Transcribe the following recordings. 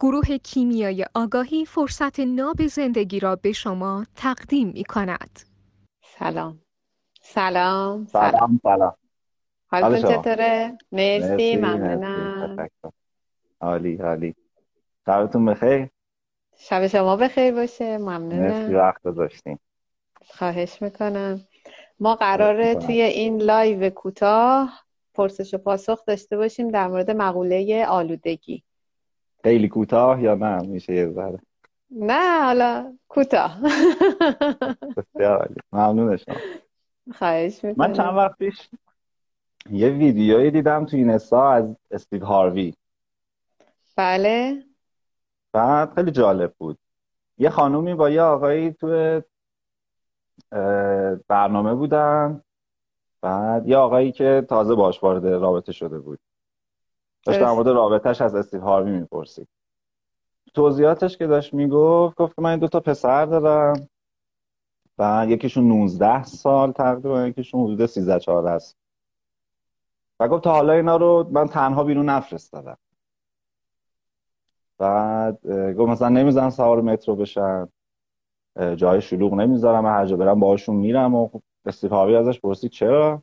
گروه کیمیای آگاهی فرصت ناب زندگی را به شما تقدیم می کند. سلام. سلام. سلام سلام. حالتون چطوره؟ مرسی ممنونم. عالی عالی. شبتون بخیر؟ شب شما بخیر باشه ممنونم. مرسی وقت گذاشتین. خواهش می‌کنم. ما قراره توی این لایو کوتاه پرسش و پاسخ داشته باشیم در مورد مقوله آلودگی. خیلی کوتاه یا نه؟ میشه یه ذره. نه حالا کوتاه. بسیار ممنون شما خواهش می‌کنم. من چند وقت پیش یه ویدیویی دیدم تو این از استیو هاروی. بله. بعد خیلی جالب بود. یه خانومی با یه آقایی تو برنامه بودن. بعد یه آقایی که تازه باش وارد رابطه شده بود. داشت در مورد رابطهش از استیو هاروی می‌پرسید. توضیحاتش که داشت می‌گفت گفت که من دو تا پسر دارم و یکیشون 19 سال تقریبا یکیشون حدود 13 14 است. و گفت تا حالا اینا رو من تنها بیرون نفرستادم. بعد گفت مثلا نمی‌زنم سوار مترو بشن. جای شلوغ نمی‌ذارم هر جا برم باهاشون میرم و استیفاوی ازش پرسید چرا؟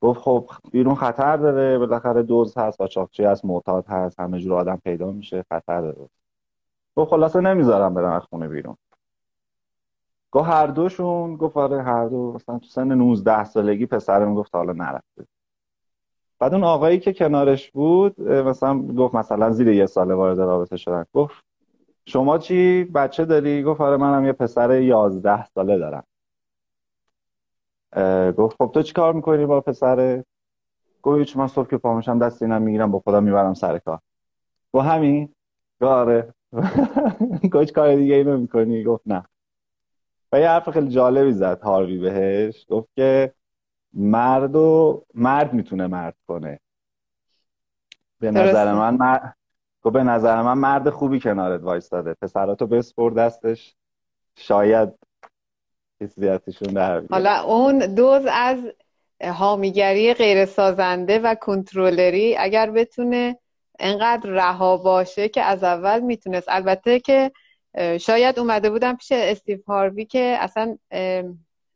گفت خب بیرون خطر داره بالاخره دوز هست چاقچی هست معتاد هست همه جور آدم پیدا میشه خطر داره. گفت خلاصه نمی‌ذارم برم از خونه بیرون. گفت هر دوشون گفت آره هر دو مثلا تو سن 19 سالگی پسرم گفت حالا نرفته. بعد اون آقایی که کنارش بود مثلا گفت مثلا زیر یه ساله وارد رابطه شدن. گفت شما چی؟ بچه داری؟ گفت آره منم یه پسر 11 ساله دارم. گفت خب تو چی کار می‌کنی با پسره؟ گفت هیچ من صبح که پامشم دست اینم می‌گیرم با خودم می‌برم سر کار. گفت همین؟ گفت آره. گفت کار دیگه ای نمی‌کنی؟ گفت نه. و یه حرف خیلی جالبی زد هاروی بهش. گفت که مرد و مرد می‌تونه مرد کنه. به نظر من مرد گفت به نظر من مرد خوبی کنارت وایستاده. پسراتو بسپر دستش. شاید حسیاتشون در حالا اون دوز از حامیگری غیر سازنده و کنترلری اگر بتونه انقدر رها باشه که از اول می‌تونست. البته که شاید اومده بودم پیش استیو هاروی که اصلا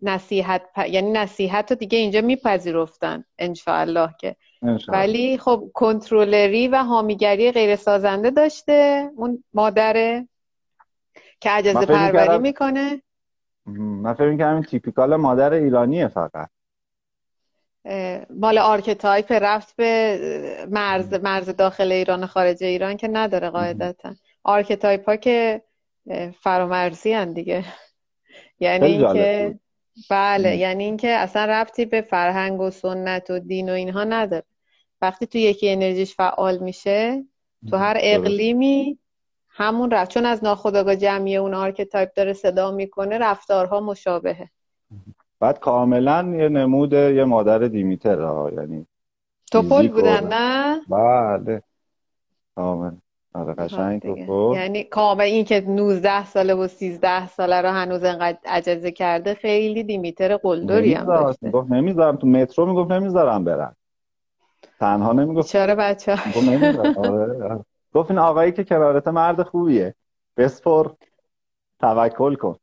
نصیحت یعنی نصیحت رو دیگه اینجا میپذیرفتن انشاءالله که. ولی خب کنترلگری و حامیگری غیر سازنده داشته اون مادره که عاجزپروری می‌کنه. من فکر که همین typical مادر ایرانیه فقط. مال archetype ربط به مرز مرز داخل ایران خارج ایران که نداره قاعدتا. archetype ها که فرامرزی هن دیگه. یعنی اینکه بله یعنی اینکه اصلا رفتی به فرهنگ و سنت و دین و اینها نداره. وقتی تو یکی انرژیش فعال میشه تو هر اقلیمی همون رفت. چون از ناخودآگاه جمعی اون آرکتایپ داره صدا می‌کنه رفتارها مشابهه. بعد کاملا یه نمود یه مادر دیمیتر ها یعنی توپل بودن نه؟ بله. کامل آره قشنگ یعنی کامل این که 19 ساله و 13 ساله رو هنوز انقدر عجزه کرده خیلی دیمیتر قلدری هم داشته. گفت نمی‌ذارم. تو مترو می‌گفت نمی‌ذارم برم. تنها نمی‌گفت. چرا بچه آره. گفت این آقایی که کنارت مرد خوبیه. بسپر. توکل کن.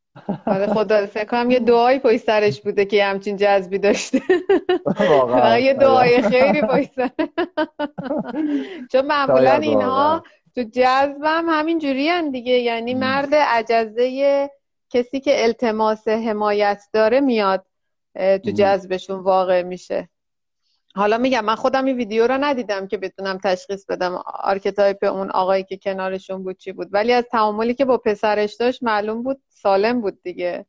آره خدا فکر کنم یه دعایی پای سرش بوده که همچین جذبی داشته. واقعا. یه دعای خیلی پای سر. چون معمولا اینها تو جذبم همین جوری دیگه. یعنی مرد عجزه کسی که التماس حمایت داره میاد تو جذبشون واقع میشه. حالا میگم من خودم این ویدیو رو ندیدم که بتونم تشخیص بدم archetype اون آقایی که کنارشون بود چی بود. ولی از تعاملی که با پسرش داشت معلوم بود سالم بود دیگه.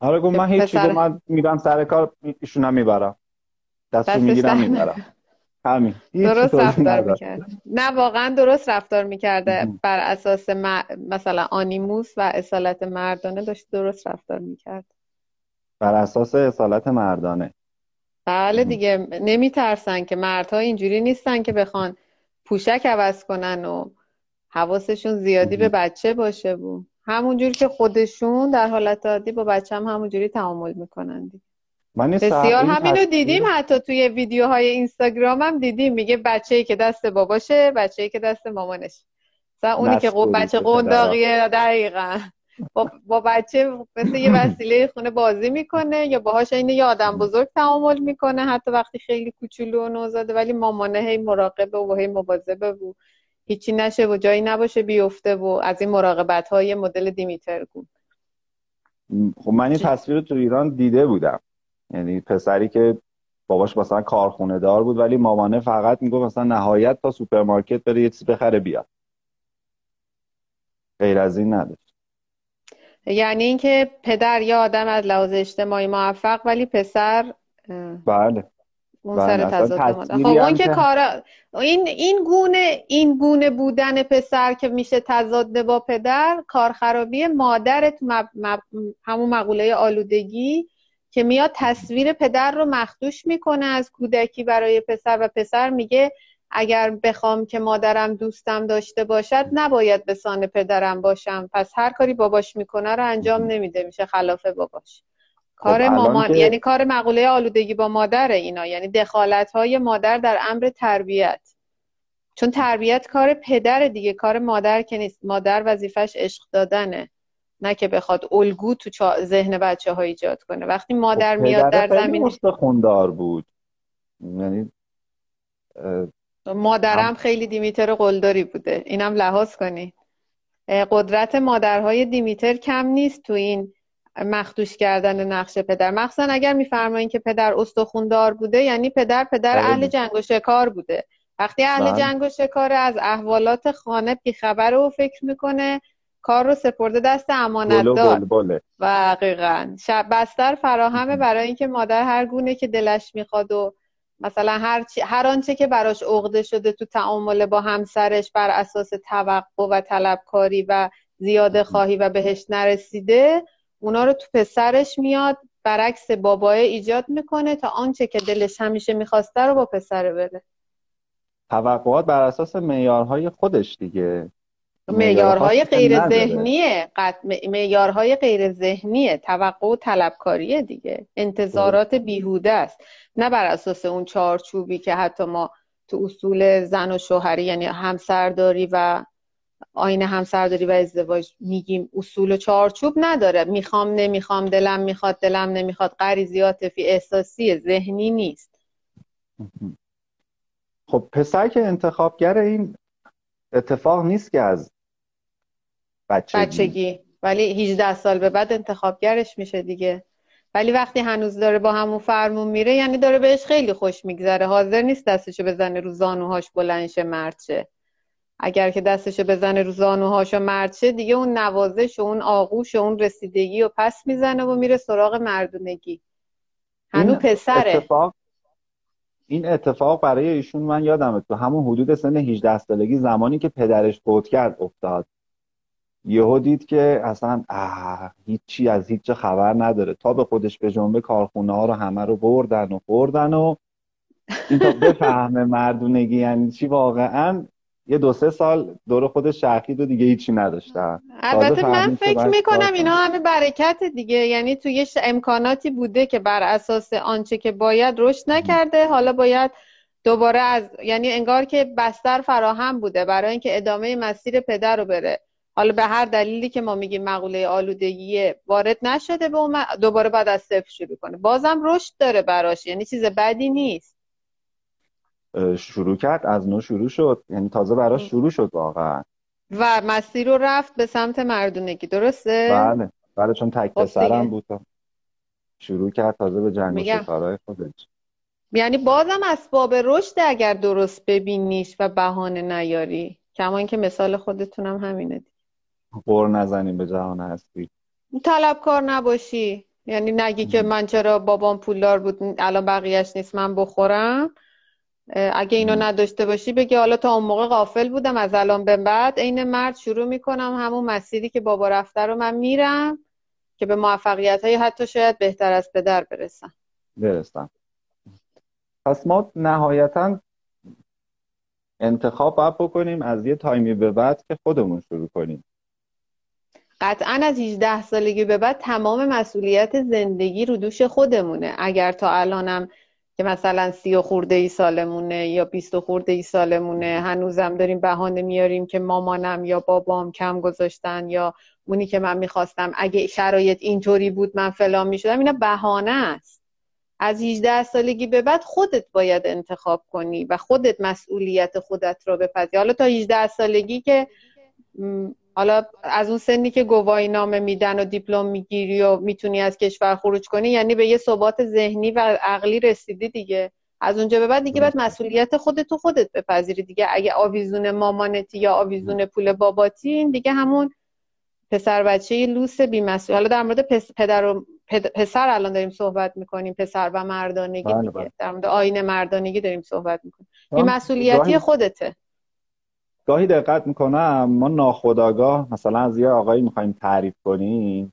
آره گفت من هیچی پسر... من میرم سر کار ایشونم می‌برم. دستو می‌گیرم می‌برم. همین. درست رفتار می‌کرد. نه واقعا درست رفتار می‌کرده. بر اساس م... مثلا آنیموس و اصالت مردانه داشت درست رفتار می‌کرد. بر اساس اصالت مردانه. بله دیگه نمیترسن که مردها اینجوری نیستن که بخوان پوشک عوض کنن و حواسشون زیادی به بچه باشه بود همونجوری که خودشون در حالت عادی با بچه هم همونجوری تعامل می‌کنن دیگه. بسیار همینو دیدیم حتی توی ویدیوهای اینستاگرام هم دیدیم میگه بچه ای که دست باباشه بچه ای که دست مامانش اونی که بچه قنداقیه دقیقا. با, با بچه مثل یه وسیله خونه بازی می‌کنه یا باهاش این یه آدم بزرگ تعامل می‌کنه حتی وقتی خیلی کوچولو و نوزاده ولی مامانه هی مراقبه و هی مواظبه و هیچی نشه و جایی نباشه بیفته و از این مراقبت های مدل دیمیتر گون. خب من این تصویر تو ایران دیده بودم. یعنی پسری که باباش مثلا کارخونه دار بود ولی مامانه فقط می‌گفت مثلا نهایت تا سوپرمارکت بره یه چیزی بخره بیاد. غیر از این نداشت. یعنی اینکه پدر یا آدم از لحاظ اجتماعی موفق ولی پسر بله. اون سر تضاد خب اون که کار این این گونه این گونه بودن پسر که میشه تضاد با پدر کارخرابی مادر تو همون مقوله آلودگی که میاد تصویر پدر رو مخدوش می‌کنه از کودکی برای پسر و پسر میگه اگر بخوام که مادرم دوستم داشته باشد نباید به سان پدرم باشم. پس هر کاری باباش می‌کنه رو انجام نمیده میشه خلاف باباش. کار خب مامان یعنی کار مقوله آلودگی با مادر اینا. یعنی دخالت های مادر در امر تربیت. چون تربیت کار پدر دیگه کار مادر که نیست. مادر وظیفش عشق دادنه. نه که بخواد الگو تو ذهن بچه ها ایجاد کنه. وقتی مادر خب میاد در زمین خوندار بود. یعنی مادرم خیلی دیمیتر قلدری بوده. اینم لحاظ کنید قدرت مادرهای دیمیتر کم نیست تو این مخدوش کردن نقش پدر. مخصوصا اگر میفرمایین که پدر استخوندار بوده یعنی پدر پدر. اهل جنگ و شکار بوده. وقتی اهل بله. جنگ و شکار از احوالات خانه بیخبر رو فکر می‌کنه کار رو سپرده دست امانتدار. و دقیقا بستر فراهمه برای اینکه مادر هر گونه که دلش می‌خواد و مثلا هر, هر آنچه که براش عقده شده تو تعامل با همسرش بر اساس توقع و طلبکاری و زیاده خواهی و بهش نرسیده اونا رو تو پسرش میاد برعکس بابای ایجاد می‌کنه تا آنچه که دلش همیشه می‌خواسته رو با پسر بره توقعات بر اساس معیارهای خودش دیگه. معیارهای غیر ذهنیه. معیارهای غیر ذهنیه. توقع و طلبکاریه دیگه. انتظارات بیهوده است. نه بر اساس اون چارچوبی که حتی ما تو اصول زن و شوهری یعنی همسرداری و آین همسرداری و ازدواج میگیم اصول و چارچوب نداره. می‌خوام نمی‌خوام دلم می‌خواد دلم نمی‌خواد. غریزی عاطفی احساسی ذهنی نیست. خب پسر که انتخابگر این اتفاق نیست که از بچگی, بچگی. ولی 18 سال به بعد انتخابگرش میشه دیگه. ولی وقتی هنوز داره با همون فرمون میره یعنی داره بهش خیلی خوش میگذره. حاضر نیست دستشو بزنه رو زانوهاش بلنشه مرچه اگر که دستشو بزنه رو زانوهاش و مرچه دیگه اون نوازش و اون آغوش و اون رسیدگی و پس می‌زنه و میره سراغ مردونگی. هنو پسره. اتفاق این اتفاق برای ایشون من یادمه تو همون حدود سن 18 سالگی زمانی که پدرش فوت کرد افتاد. یهو دید که اصلا هیچی از هیچ خبر نداره. تا به خودش به جنبه کارخونه ها رو همه رو بردن و بردن و این تا بفهمه مردونگی یعنی چی واقعا. یه دو سه سال دور خودش شرخید و دیگه هیچی نداشته البته من فکر می‌کنم اینا همه برکت دیگه. یعنی توی امکاناتی بوده که بر اساس آنچه که باید رشد نکرده. حالا باید دوباره از یعنی انگار که بستر فراهم بوده برای اینکه ادامه مسیر پدر رو بره. حالا به هر دلیلی که ما میگیم مقوله آلودگی وارد نشده به دوباره بعد از صفر شروع کنه. بازم رشد داره براش. یعنی چیز بدی نیست. شروع کرد. از نو شروع شد. یعنی تازه براش شروع شد واقعا. و مسیر رو رفت به سمت مردونگی. درسته؟ بله. بله چون تک خب پسرم بود. شروع کرد تازه به جنگ کارهای خودش. یعنی بازم اسباب رشد اگر درست ببینیش و بهانه نیاری. کمان که مثال خودتونم همینه قور نزنیم به جهان هستی. طلبکار نباشی. یعنی نگی که من چرا بابام پولدار بود الان بقیهش نیست من بخورم. اگه اینو نداشته باشی بگی حالا تا اون موقع غافل بودم از الان به بعد عین مرد شروع می‌کنم همون مسیری که بابا رفته رو من میرم که به موفقیت های حتی شاید بهتر از پدر برسم. برسم پس ما نهایتا انتخاب باید بکنیم از یه تایمی به بعد که خودمون شروع کنیم. قطعا از 18 سالگی به بعد تمام مسئولیت زندگی رو دوش خودمونه. اگر تا الانم که مثلا سی و خورده ای سالمونه یا بیست و خورده ای سالمونه هنوزم داریم بهانه میاریم که مامانم یا بابام کم گذاشتن یا اونی که من می‌خواستم اگه شرایط اینطوری بود من فلان می‌شدم اینا بهانه است. از 18 سالگی به بعد خودت باید انتخاب کنی و خودت مسئولیت خودت رو بپذیری حالا تا 18 سالگی که حالا از اون سنی که گواهی نامه میدن و دیپلم می‌گیری و می‌تونی از کشور خروج کنی یعنی به یه ثبات ذهنی و عقلی رسیدی دیگه. از اونجا به بعد دیگه باید مسئولیت خودت تو خودت بپذیری دیگه. اگه آویزون مامانتی یا آویزون پول باباتی این دیگه همون پسر بچه لوس بیمسئول. حالا در مورد پدر و پسر الان داریم صحبت می‌کنیم. پسر و مردانگی بله، دیگه بله. در مورد آین مردانگی داریم صحبت می‌کنیم. این مسئولیتی خودته. گاهی دقت می‌کنم ما ناخداگاه مثلا از یه آقایی می‌خوایم تعریف کنیم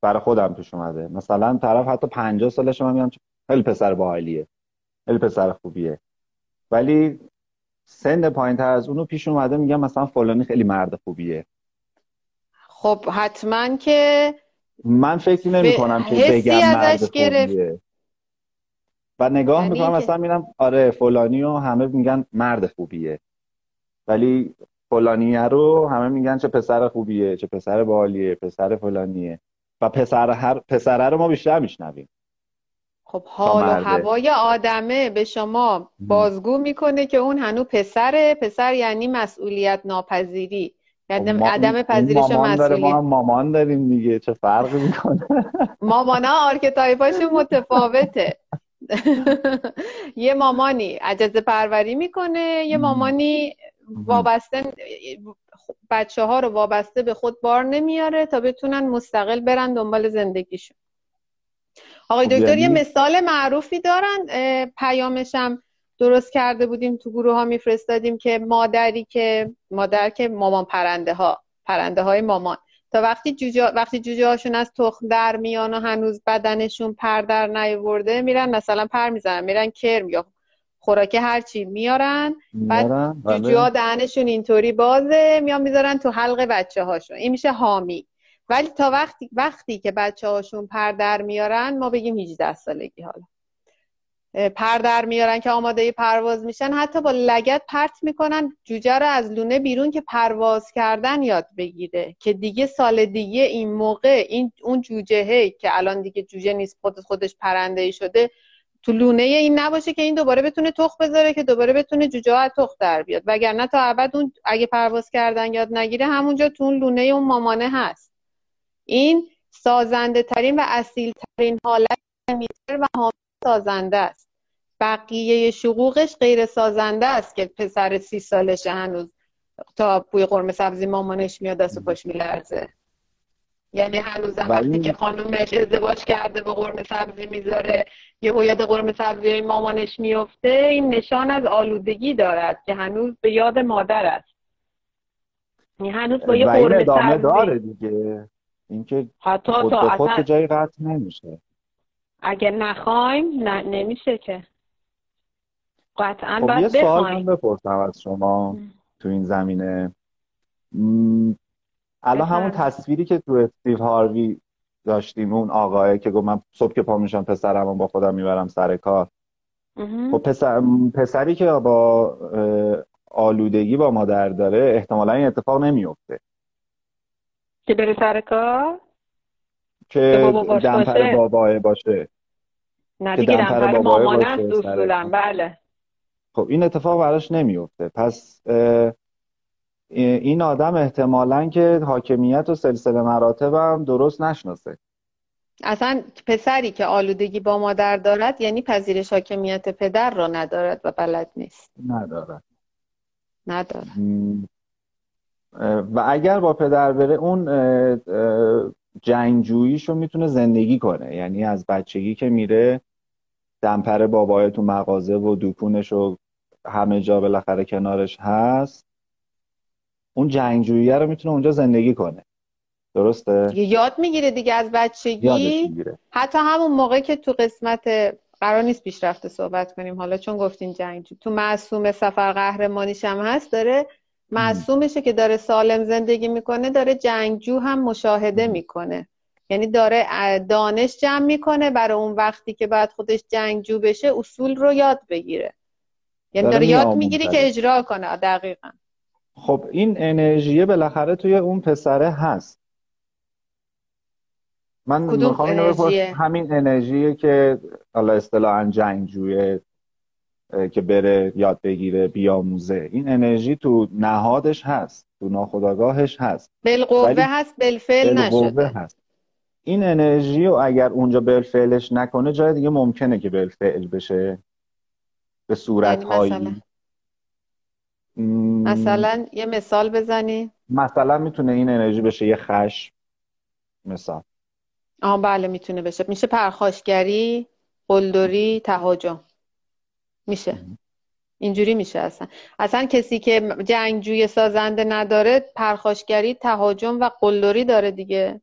برای خودم پیش اومده. مثلا طرف حتی 50 سالش من میگم خیلی پسر باحالیه خیلی پسر خوبیه. ولی سن پایین تر از اونو پیش اومده میگم مثلا فلانی خیلی مرد خوبیه. خب حتما که من فکر نمی کنم که بگم مرد خوبیه. و نگاه یعنی می‌کنم مثلا میرم آره فلانی و همه میگن مرد خوبیه. ولی فلانیه رو همه میگن چه پسر خوبیه چه پسر بالیه پسر فلانیه. و پسر هر پسره رو ما بیشتر میشنویم. خب حال و هوای آدمه به شما. بازگو می‌کنه که اون هنو پسره. پسر یعنی مسئولیت ناپذیری. یعنی خب عدم پذیرش مسئولیت. ما مامان داریم دیگه. چه فرقی می‌کنه؟ مامانا آرکتایپاشون متفاوته. یه مامانی عجز پروری می‌کنه یه مامانی وابسته بچه ها رو وابسته به خود بار نمیاره تا بتونن مستقل برن دنبال زندگیشون. آقای خب، دکتر یه یعنی مثال معروفی دارن پیامشم درست کرده بودیم تو گروه ها میفرستادیم که مادری که مادر که مامان پرنده ها پرنده های مامان. تا وقتی جوجه وقتی جوجه هاشون از تخم در میان و هنوز بدنشون پر در نیورده میرن مثلا پر می‌زنن میرن کرم یا خوراک هرچی میارن. بعد بله. جوجه ها دهنشون اینطوری بازه میان می‌ذارن تو حلق بچه هاشون این میشه حامی. ولی تا وقتی وقتی که بچه هاشون پر در میارن ما بگیم 18 سالگی حالا. پر در میارن که آماده پرواز میشن. حتی با لگت پرت می‌کنن. جوجه رو از لونه بیرون که پرواز کردن یاد بگیره که دیگه سال دیگه این موقع این اون جوجه که الان دیگه جوجه نیست خود خودش پرنده ای شده تو لونه این نباشه که این دوباره بتونه تخ بذاره که دوباره بتونه جوجه از تخ در بیاد. وگرنه تا ابد اون اگه پرواز کردن یاد نگیره همونجا تو اون لونه اون مامانه هست. این سازنده ترین و اصیل ترین حالت میتر و حامل سازنده است. بقیه شقوقش غیر سازنده است که پسر سی سالشه هنوز تا بوی قرمه سبزی مامانش میاد دست و پاش میلرزه. یعنی هنوز وقتی که خانومش ازدواج کرده به قرمه سبزی می‌ذاره یه یاد قرمه سبزی مامانش میفته این نشان از آلودگی دارد که هنوز به یاد مادر است. یعنی هنوز با یه قرمه ادامه داره دیگه. اینکه حتی خود تا خود جایی قطع نمیشه. اگه نخوایم نه نمیشه که. قطعا خب یه سوال من بپرسم از شما تو این زمینه. الان همون تصویری که تو استیو هاروی داشتیم اون آقای که گفت من صبح که پا میشم پسرم با خودم می‌برم سر کار. خب پسر، پسری که با آلودگی با مادر داره احتمالا این اتفاق نمیفته که بره سر کار؟ که دمپر باباه باشه. نه دیگه دمپر مامانه است بله. خب این اتفاق براش نمیفته پس این آدم احتمالا که حاکمیت و سلسله مراتب هم درست نشناسه. اصلا پسری که آلودگی با مادر دارد یعنی پذیرش حاکمیت پدر را ندارد و بلد نیست. ندارد. ندارد. و اگر با پدر بره اون جنگجوییش رو می‌تونه زندگی کنه. یعنی از بچگی که میره دمپر بابای تو مغازه و دوکونش و همه جا بالاخره کنارش هست. اون جنگجویی رو می‌تونه اونجا زندگی کنه. درسته؟ یاد می‌گیره دیگه از بچگی؟ حتی همون موقع که تو قسمت قرار نیست پیشرفته صحبت کنیم. حالا چون گفتین جنگجو تو معصوم سفر قهرمانیش هم هست داره معصومشه که داره سالم زندگی می‌کنه داره جنگجو هم مشاهده می‌کنه. یعنی داره دانش جمع می‌کنه برای اون وقتی که بعد خودش جنگجو بشه اصول رو یاد بگیره. یعنی داره, یاد می‌گیری که اجرا کنه دقیقا. خب این انرژی بالاخره توی اون پسره هست. من می‌خوام اینو همین انرژی که حالا اصطلاحا جنگجویه که بره یاد بگیره بیاموزه. این انرژی تو نهادش هست تو ناخداگاهش هست. بالقوه هست بالفعل نشده. هست. این انرژی رو اگر اونجا بالفعلش نکنه جای دیگه ممکنه که بالفعل بشه. به صورت یعنی هایی مثلا یه مثال بزنی؟ مثلا می‌تونه این انرژی بشه یه خش مثال. آه بله می‌تونه بشه. میشه پرخاشگری قلدری تهاجم. میشه. اینجوری میشه اصلا. اصلا کسی که جنگجوی سازنده نداره پرخاشگری تهاجم و قلدری داره دیگه.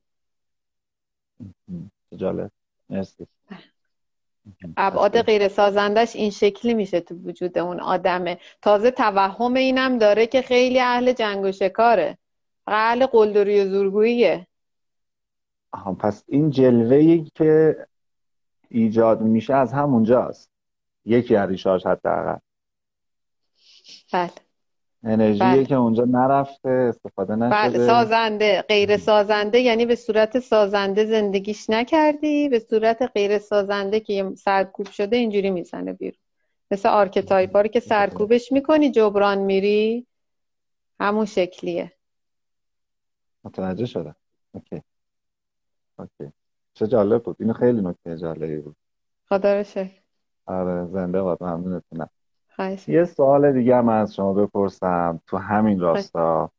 جالب. مرسی. ابعاد غیر سازندش این شکلی میشه تو وجود اون آدمه. تازه توهم اینم داره که خیلی اهل جنگ و شکاره. اهل قلدری و زورگوییه. پس این جلوه که ایجاد میشه از همونجاست. یکی از ریشاش حداقل. بله. انرژی بله. که اونجا نرفته استفاده نشده. بله سازنده غیر سازنده یعنی به صورت سازنده زندگیش نکردی به صورت غیر سازنده که سرکوب شده اینجوری می‌زنه بیرون. مثل archetype رو که سرکوبش می‌کنی جبران میری. همون شکلیه. متوجه شدم. اوکی. اوکی. چه جالب بود. اینو خیلی نکته جالبی بود. خدا رو شکر. آره زنده باد. ممنونتونم. یه سوال دیگه هم از شما بپرسم تو همین راستا.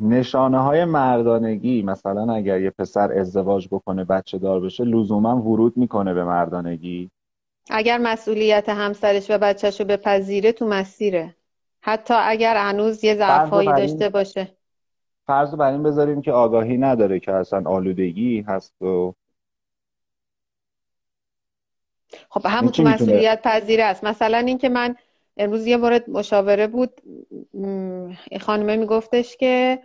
نشانه های مردانگی مثلا اگر یه پسر ازدواج بکنه بچه دار بشه لزوما ورود می‌کنه به مردانگی؟ اگر مسئولیت همسرش و بچهش رو بپذیره تو مسیره. حتی اگر هنوز یه ضعفایی داشته باشه. فرض بر این بذاریم که آگاهی نداره که اصلا آلودگی هست و خب همون تو مسئولیت پذیره است. مثلا اینکه من امروز یه مورد مشاوره بود این خانمه میگفتش که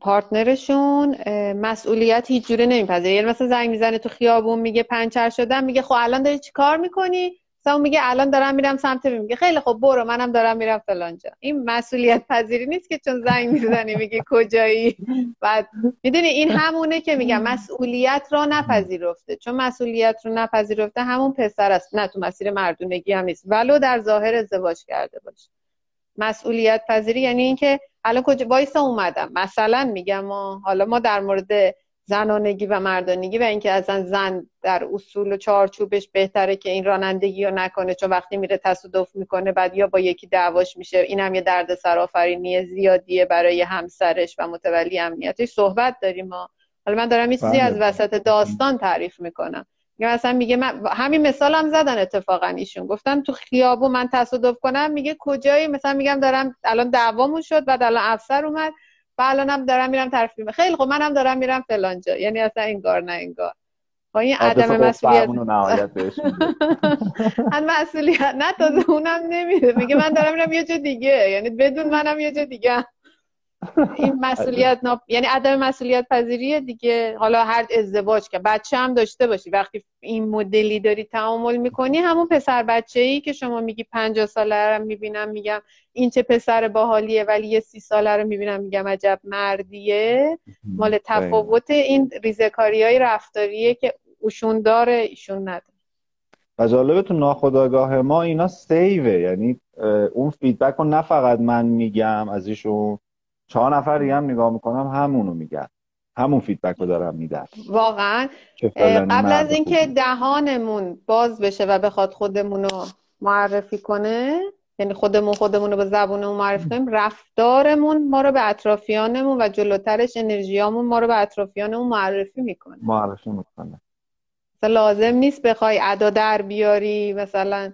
پارتنرشون مسئولیت هیچ جوره نمیپذیره. یعنی مثلا زنگ می‌زنه تو خیابون میگه پنچر شدم میگه خب الان داری چی کار می‌کنی؟ مثلا میگه الان دارم میرم سمت میگه خیلی خب برو منم دارم میرم فلانجا این مسئولیت پذیری نیست که چون زنگ می‌زنی میگه کجایی؟ بعد می‌دونی این همونه که میگم مسئولیت را نپذیرفته. چون مسئولیت رو نپذیرفته همون پسر است. نه تو مسیر مردونگی هم نیست. ولو در ظاهر ازدواج کرده باشه. مسئولیت پذیری یعنی اینکه الان کجا وایسا اومدم. مثلا میگم ما حالا ما در مورد زنانگی و مردانگی و اینکه اصلا زن در اصول و چارچوبش بهتره که این رانندگی رو نکنه چون وقتی میره تصادف می‌کنه بعد یا با یکی دعواش میشه. این هم یه درد سرآفرینی زیادیه برای همسرش و متولی امنیتش. صحبت داریم ما. حالا من دارم این چیزی از بله. وسط داستان تعریف می‌کنم. میگه مثلا میگه من همین مثال هم زدن اتفاقا ایشون. گفتن تو خیابو من تصادف کنم میگه کجایی؟ مثلا میگم دارم الان دعوامون شد بعد الان افسر اومد. و الانم دارم میرم طرف خیلی خب منم دارم میرم فلانجا یعنی اصلا انگار نه انگار. با این عدم مسئولیت. مسئولیت. نه تازه اونم نمیده میگه من دارم میرم یه جا دیگه. یعنی بدون منم یه جا دیگه. این مسئولیت ناب... یعنی عدم مسئولیت پذیری دیگه. حالا هر ازدواج که بچه هم داشته باشی. وقتی این مدلی داری تعامل می‌کنی همون پسر بچه ای که شما میگی پنجاه ساله رو می‌بینم میگم این چه پسر باحالیه ولی یه سی ساله رو می‌بینم میگم عجب مردیه. مال تفاوت این ریزکاری های رفتاریه که اوشون داره ایشون نداره. و جالبه تو ناخداگاه ما اینا سیوه. یعنی اون feedback رو نه فقط من میگم از ایشون چهار نفر دیگه هم نگاه می‌کنم همونو میگن. همون feedback رو دارم میدن. واقعا. قبل از اینکه دهانمون باز بشه و بخواد خودمون رو معرفی کنه یعنی خودمون خودمون رو به زبونمون معرفی کنیم رفتارمون ما رو به اطرافیانمون و جلوترش انرژیامون ما رو به اطرافیانمون معرفی می‌کنه. معرفی می‌کنه. مثلا لازم نیست بخوای ادا در بیاری مثلا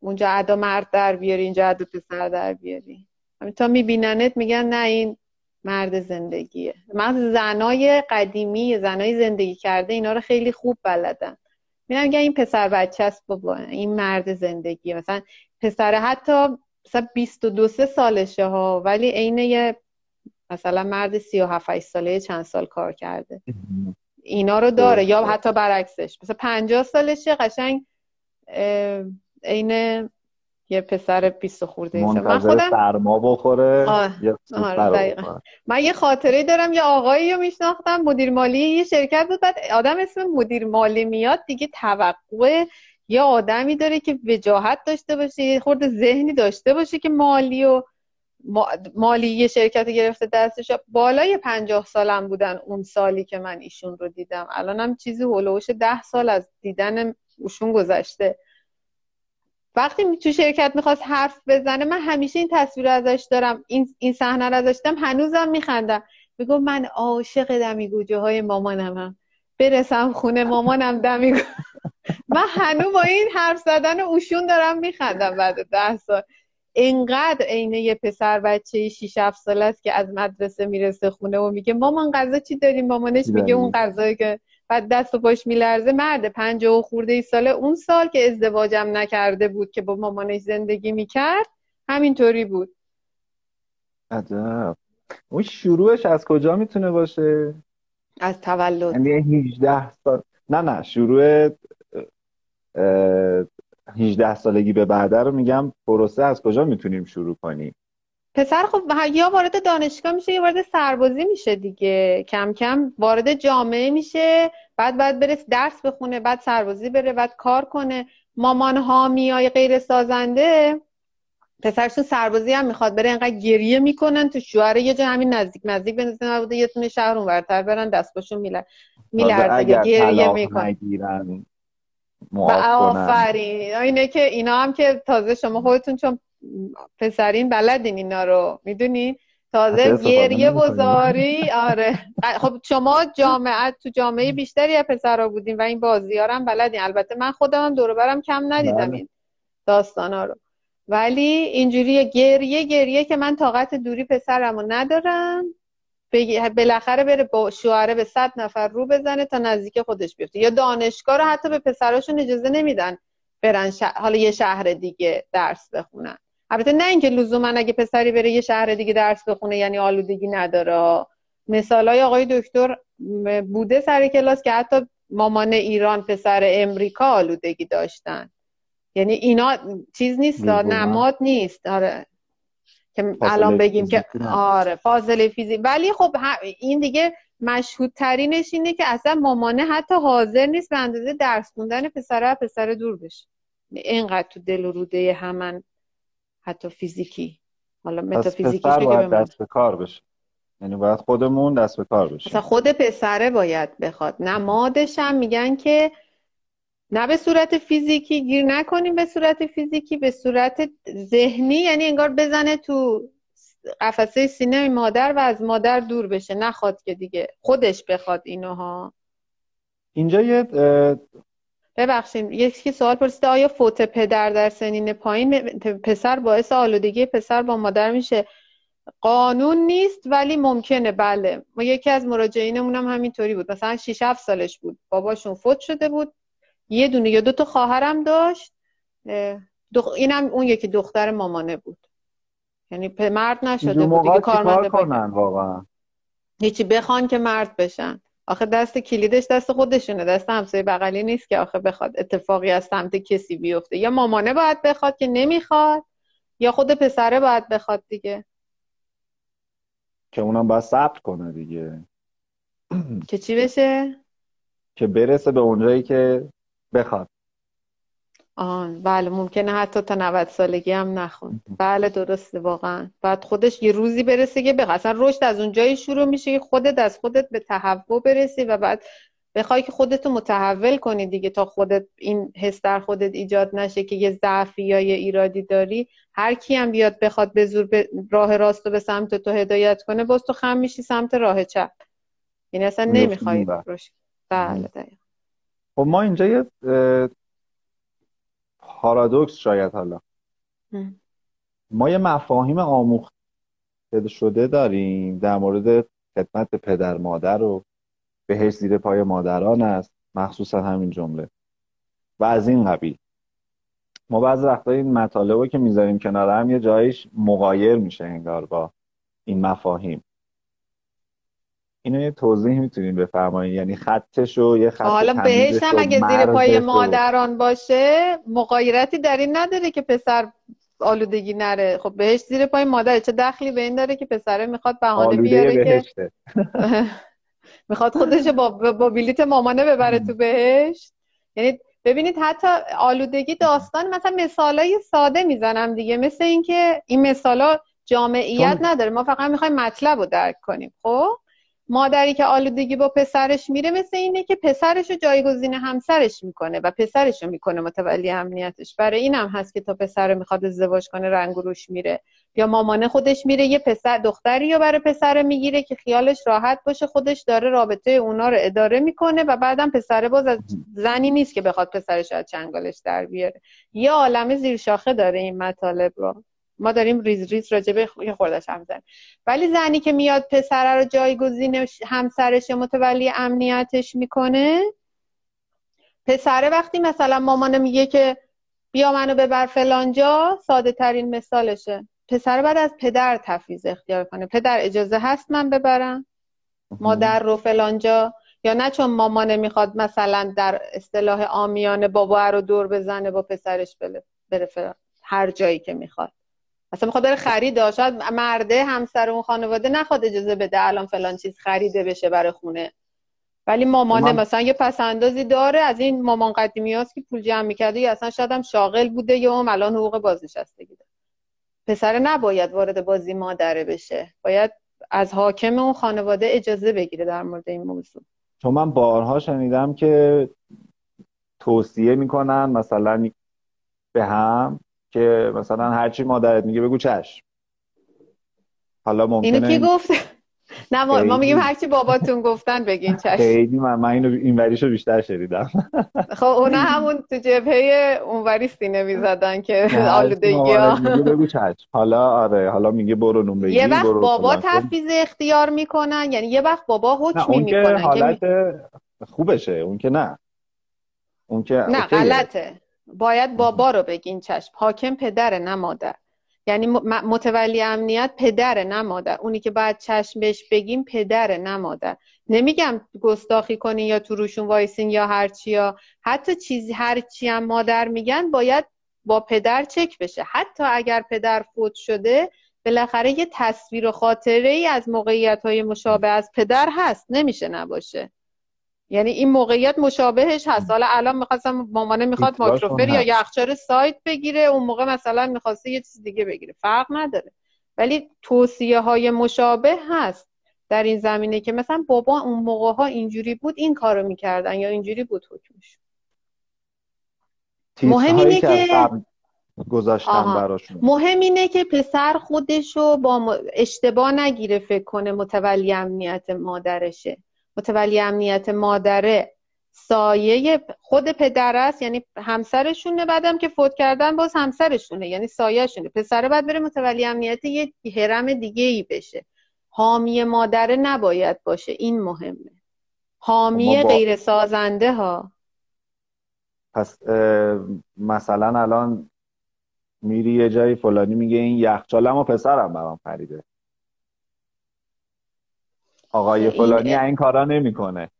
اونجا ادا مرد در بیاری اینجا ادا پسر در بیاری. تا میبیننت میگن نه این مرد زندگیه. من زنای قدیمی زنای زندگی کرده اینا رو خیلی خوب بلدن. میگن میگن این پسر بچه است بابا این مرد زندگیه. مثلا پسر حتی مثلا 22 سه سالشه ها ولی عین یه مثلا مرد سی و هفت ساله چند سال کار کرده. اینا رو داره یا حتی برعکسش. مثلا پنجاه سالشه قشنگ عین یه پسر بیست خورده من خودم سرما بخوره آره من یه خاطره دارم یه آقایی رو میشناختم مدیر مالی یه شرکت بود بعد آدم اسم مدیر مالی میاد دیگه توقع یه آدمی داره که وجاهت داشته باشه یه خورده ذهنی داشته باشه که مالی و مالی یه شرکت گرفته دستش. بالای پنجاه سالم بودن اون سالی که من ایشون رو دیدم. الانم چیزی هلوش ده سال از دیدن ایشون گذشته. وقتی تو شرکت می‌خواست حرف بزنه من همیشه این تصویر ازش دارم. این, این صحنه رو ازش دارم. هنوزم میخندم. میگو من عاشق دمیگوجه های مامانمم برسم خونه مامانم دمیگو من هنوز با این حرف زدن اوشون دارم میخندم بعد ده سال. اینقدر عینه یه پسر بچه 6 7 ساله است که از مدرسه می‌رسه خونه و میگه مامان غذا چی داریم؟ مامانش میگه اون غذایی که بعد دست و پاش میلرزه. مرد پنجاه و خورده ای ساله اون سال که ازدواجم نکرده بود که با مامانش زندگی می‌کرد همینطوری بود. عجب. اون شروعش از کجا می‌تونه باشه؟ از تولد. یعنی 18 سال. نه نه شروع 18 سالگی به بعد رو میگم. پروسه از کجا می‌تونیم شروع کنیم؟ پسر خب یا وارد دانشگاه میشه یا وارد سربازی میشه دیگه. کم کم وارد جامعه میشه بعد بعد بره درس بخونه بعد سربازی بره بعد کار کنه. مامان های غیر سازنده پسرشون سربازی هم می‌خواد بره انقدر گریه می‌کنن تو شوهره یه جا همین نزدیک نزدیک بنزین بوده یه تونه شهر ورتر برن دست باشون میلرزه گریه می‌کنن. آفرین. اینه که اینا هم که تازه شما خودتون چون پسرین بلدین اینا رو می‌دونین تازه گریه بزاری آره. خب شما جامعه تو جامعه بیشتری از پسرا بودین و این بازی هم بلدین. البته من خودم دور برم کم ندیدم بله. این داستانا رو. ولی اینجوری گریه گریه که من طاقت دوری پسرم رو ندارم بالاخره بره با شوهره به صد نفر رو بزنه تا نزدیک خودش بیفته. یا دانشگاه رو حتی به پسراشون اجازه نمیدن برن حالا یه شهر دیگه درس بخونن. البته نه اینکه لزوما اگه پسری بره یه شهر دیگه درس بخونه یعنی آلودگی نداره. مثالای آقای دکتر بوده سر کلاس که حتی مامان ایران پسر امریکا آلودگی داشتن. یعنی اینا چیز نیست نماد نیست. آره. که الان بگیم که آره فاضله فیزیک. ولی خب این دیگه مشهودترینش اینه که اصلا مامانه حتی حاضر نیست به اندازه درس خوندن پسره پسر دور بشه. اینقدر تو دل و روده همن. حتی فیزیکی. حالا متافیزیکی باید دست به کار بشه. یعنی باید خودمون دست به کار بشه مثلا خود پسره باید بخواد. نمادش هم میگن که نه به صورت فیزیکی گیر نکنیم به صورت فیزیکی به صورت ذهنی. یعنی انگار بزنه تو قفسه سینه مادر و از مادر دور بشه. نخواد که دیگه خودش بخواد اینوها. اینجا یه ببخشید یکی سوال پرسیده آیا فوت پدر در سنین پایین پسر باعث آلودگی پسر با مادر میشه؟ قانون نیست ولی ممکنه. بله. ما یکی از مراجعینمون هم همینطوری بود. مثلا 6 7 سالش بود. باباشون فوت شده بود. یه دونه یا دو تا خواهرم داشت. دخ... اینم اون یکی دختر مامانه بود. یعنی مرد نشده بود دیگه کارمند کنن واقعا؟ هیچی بخوان که مرد بشن. آخه دست کلیدش دست خودشونه. دست همسایه بغلی نیست که آخه بخواد اتفاقی از سمت کسی بیفته. یا مامانه باید بخواد که نمی‌خواد یا خود پسره باید بخواد دیگه. که اونم باید صبر کنه دیگه. که چی بشه؟ که برسه به اونجایی که بخواد. آن بله ممکنه حتی تا 90 سالگی هم نخون بله درسته واقعا. بعد خودش یه روزی برسه که بخواد اصلا رشد از اونجایی شروع میشه که خودت از خودت به تهوع برسی و بعد بخوای که خودتو متحول کنی دیگه تا خودت این حس در خودت ایجاد نشه که یه ضعفی یا یه ایرادی داری. هر کی هم بیاد بخواد به زور به راه راست و به سمت تو هدایت کنه باز تو خم میشی سمت راه چپ. این اصلا نمی‌خوای بله دقیقا. خب ما اینجا یه پارادوکس شاید حالا. ما یه مفاهیم آموخته شده داریم در مورد خدمت پدر مادر و بهش زیر پای مادران است مخصوصا همین جمله. و از این قبیل. ما بعض وقتا این مطالب که می‌ذاریم کنار هم یه جایش مقایر میشه انگار با این مفاهیم. اینو یه توضیح می‌تونیم بفرمایید یعنی خطش و یه خط حالا بهش هم اگه زیر پای مادران باشه مقایرتی در این نداره که پسر آلودگی نره. خب بهش زیر پای مادر چه دخلی به این داره که پسره می‌خواد بهانه بیاره که می‌خواد خودش با, با بلیت مامانه ببره تو بهشت. یعنی ببینید حتی آلودگی داستان مثلا مثالای ساده می‌زنم دیگه. مثل اینکه این مثالا جامعیت نداره. ما فقط می‌خوایم مطلب رو درک کنیم. خب؟ مادری که آلودگی با پسرش میره مثل اینه که پسرش رو جایگزین همسرش می‌کنه و پسرش رو می‌کنه متولی امنیتش. برای این هم هست که تا پسر می‌خواد ازدواج کنه رنگ روش میره. یا مامانه خودش میره یه پسر دختری رو برای پسر می‌گیره که خیالش راحت باشه خودش داره رابطه اونا رو اداره می‌کنه و بعدم پسر باز از زنی نیست که بخواد پسرش از چنگالش در بیاره. یه عالم زیر شاخه داره این مطالب رو. ما داریم ریز ریز راجبه یه خوردش هم زن. ولی زنی که میاد پسر رو جایگزین همسرش متولی امنیتش می‌کنه پسره وقتی مثلا مامانه میگه که بیا منو ببر فلانجا ساده ترین مثالشه. پسر بعد از پدر تفیز اختیار کنه. پدر اجازه هست من ببرم؟ مادر رو فلانجا یا نه چون مامانه می‌خواد مثلا در اصطلاح آمیانه بابا رو دور بزنه با پسرش بره هر جایی که می‌خواد. اصلا می‌خواد بره خرید شاید مرده همسر اون خانواده نخواد اجازه بده الان فلان چیز خریده بشه برای خونه. ولی مامانه مثلا یه پسندازی داره از این مامان قدیمی هست که پول جمع می‌کرده یا اصلا شاید هم شاغل بوده یا هم الان حقوق بازنشستگی داره. پسر نباید وارد بازی مادره بشه. باید از حاکم اون خانواده اجازه بگیره در مورد این موضوع. چون من بارها شنیدم که توصیه می‌کنن مثلا به هم که مثلا هرچی مادرت میگه بگو چشم. حالا ممکنه اینو کی گفته نه ما, ما میگیم هرچی باباتون گفتن بگین چشم. خیلی من, من اینو این وریشو بیشتر شنیدم. خب اونا همون تو جبهه اونوری سینه می‌زدن که آلودگی ها. بگو چشم. حالا آره حالا میگه برو نون بگی یه وقت بابا تفیز اختیار می‌کنن یعنی یه وقت بابا حکمی می‌کنن حالت خوبشه اون که نه. اون که نه غلطه. باید بابا رو بگین چشم. حاکم پدر نه مادر. یعنی متولی امنیت پدر نه مادر. اونی که باید چشم بهش بگیم پدر نه مادر. نمیگم گستاخی کنین یا تو روشون وایسین یا هرچی یا حتی چیزی هرچی هم مادر میگن باید با پدر چک بشه. حتی اگر پدر فوت شده بالاخره یه تصویر و خاطره ای از موقعیت های مشابه از پدر هست. نمیشه نباشه. یعنی این موقعیت مشابهش هست. حالا الان می‌خواستم مامانه می‌خواد ماکروفر یا یخچال سایت بگیره اون موقع مثلا می‌خواسته یه چیز دیگه بگیره. فرق نداره. ولی توصیه های مشابه هست در این زمینه که مثلا بابا اون موقع ها اینجوری بود این کارو می‌کردن یا اینجوری بود حکمش. مهم اینه که گذاشتن براشون. مهم اینه که پسر خودشو با اشتباه نگیره فکر کنه متولی امنیت مادرشه. متولی امنیت مادره سایه خود پدر است یعنی همسرشونه بعدم که فوت کردن باز همسرشونه یعنی سایهشونه. پسره باید بره متولی امنیت یه هرم دیگه ای بشه. حامی مادره نباید باشه این مهمه. حامی غیر سازنده ها. پس مثلا الان میری یه جایی فلانی میگه این یخچالم و پسرم برام خریده. آقای فلانی این کارا نمی‌کنه.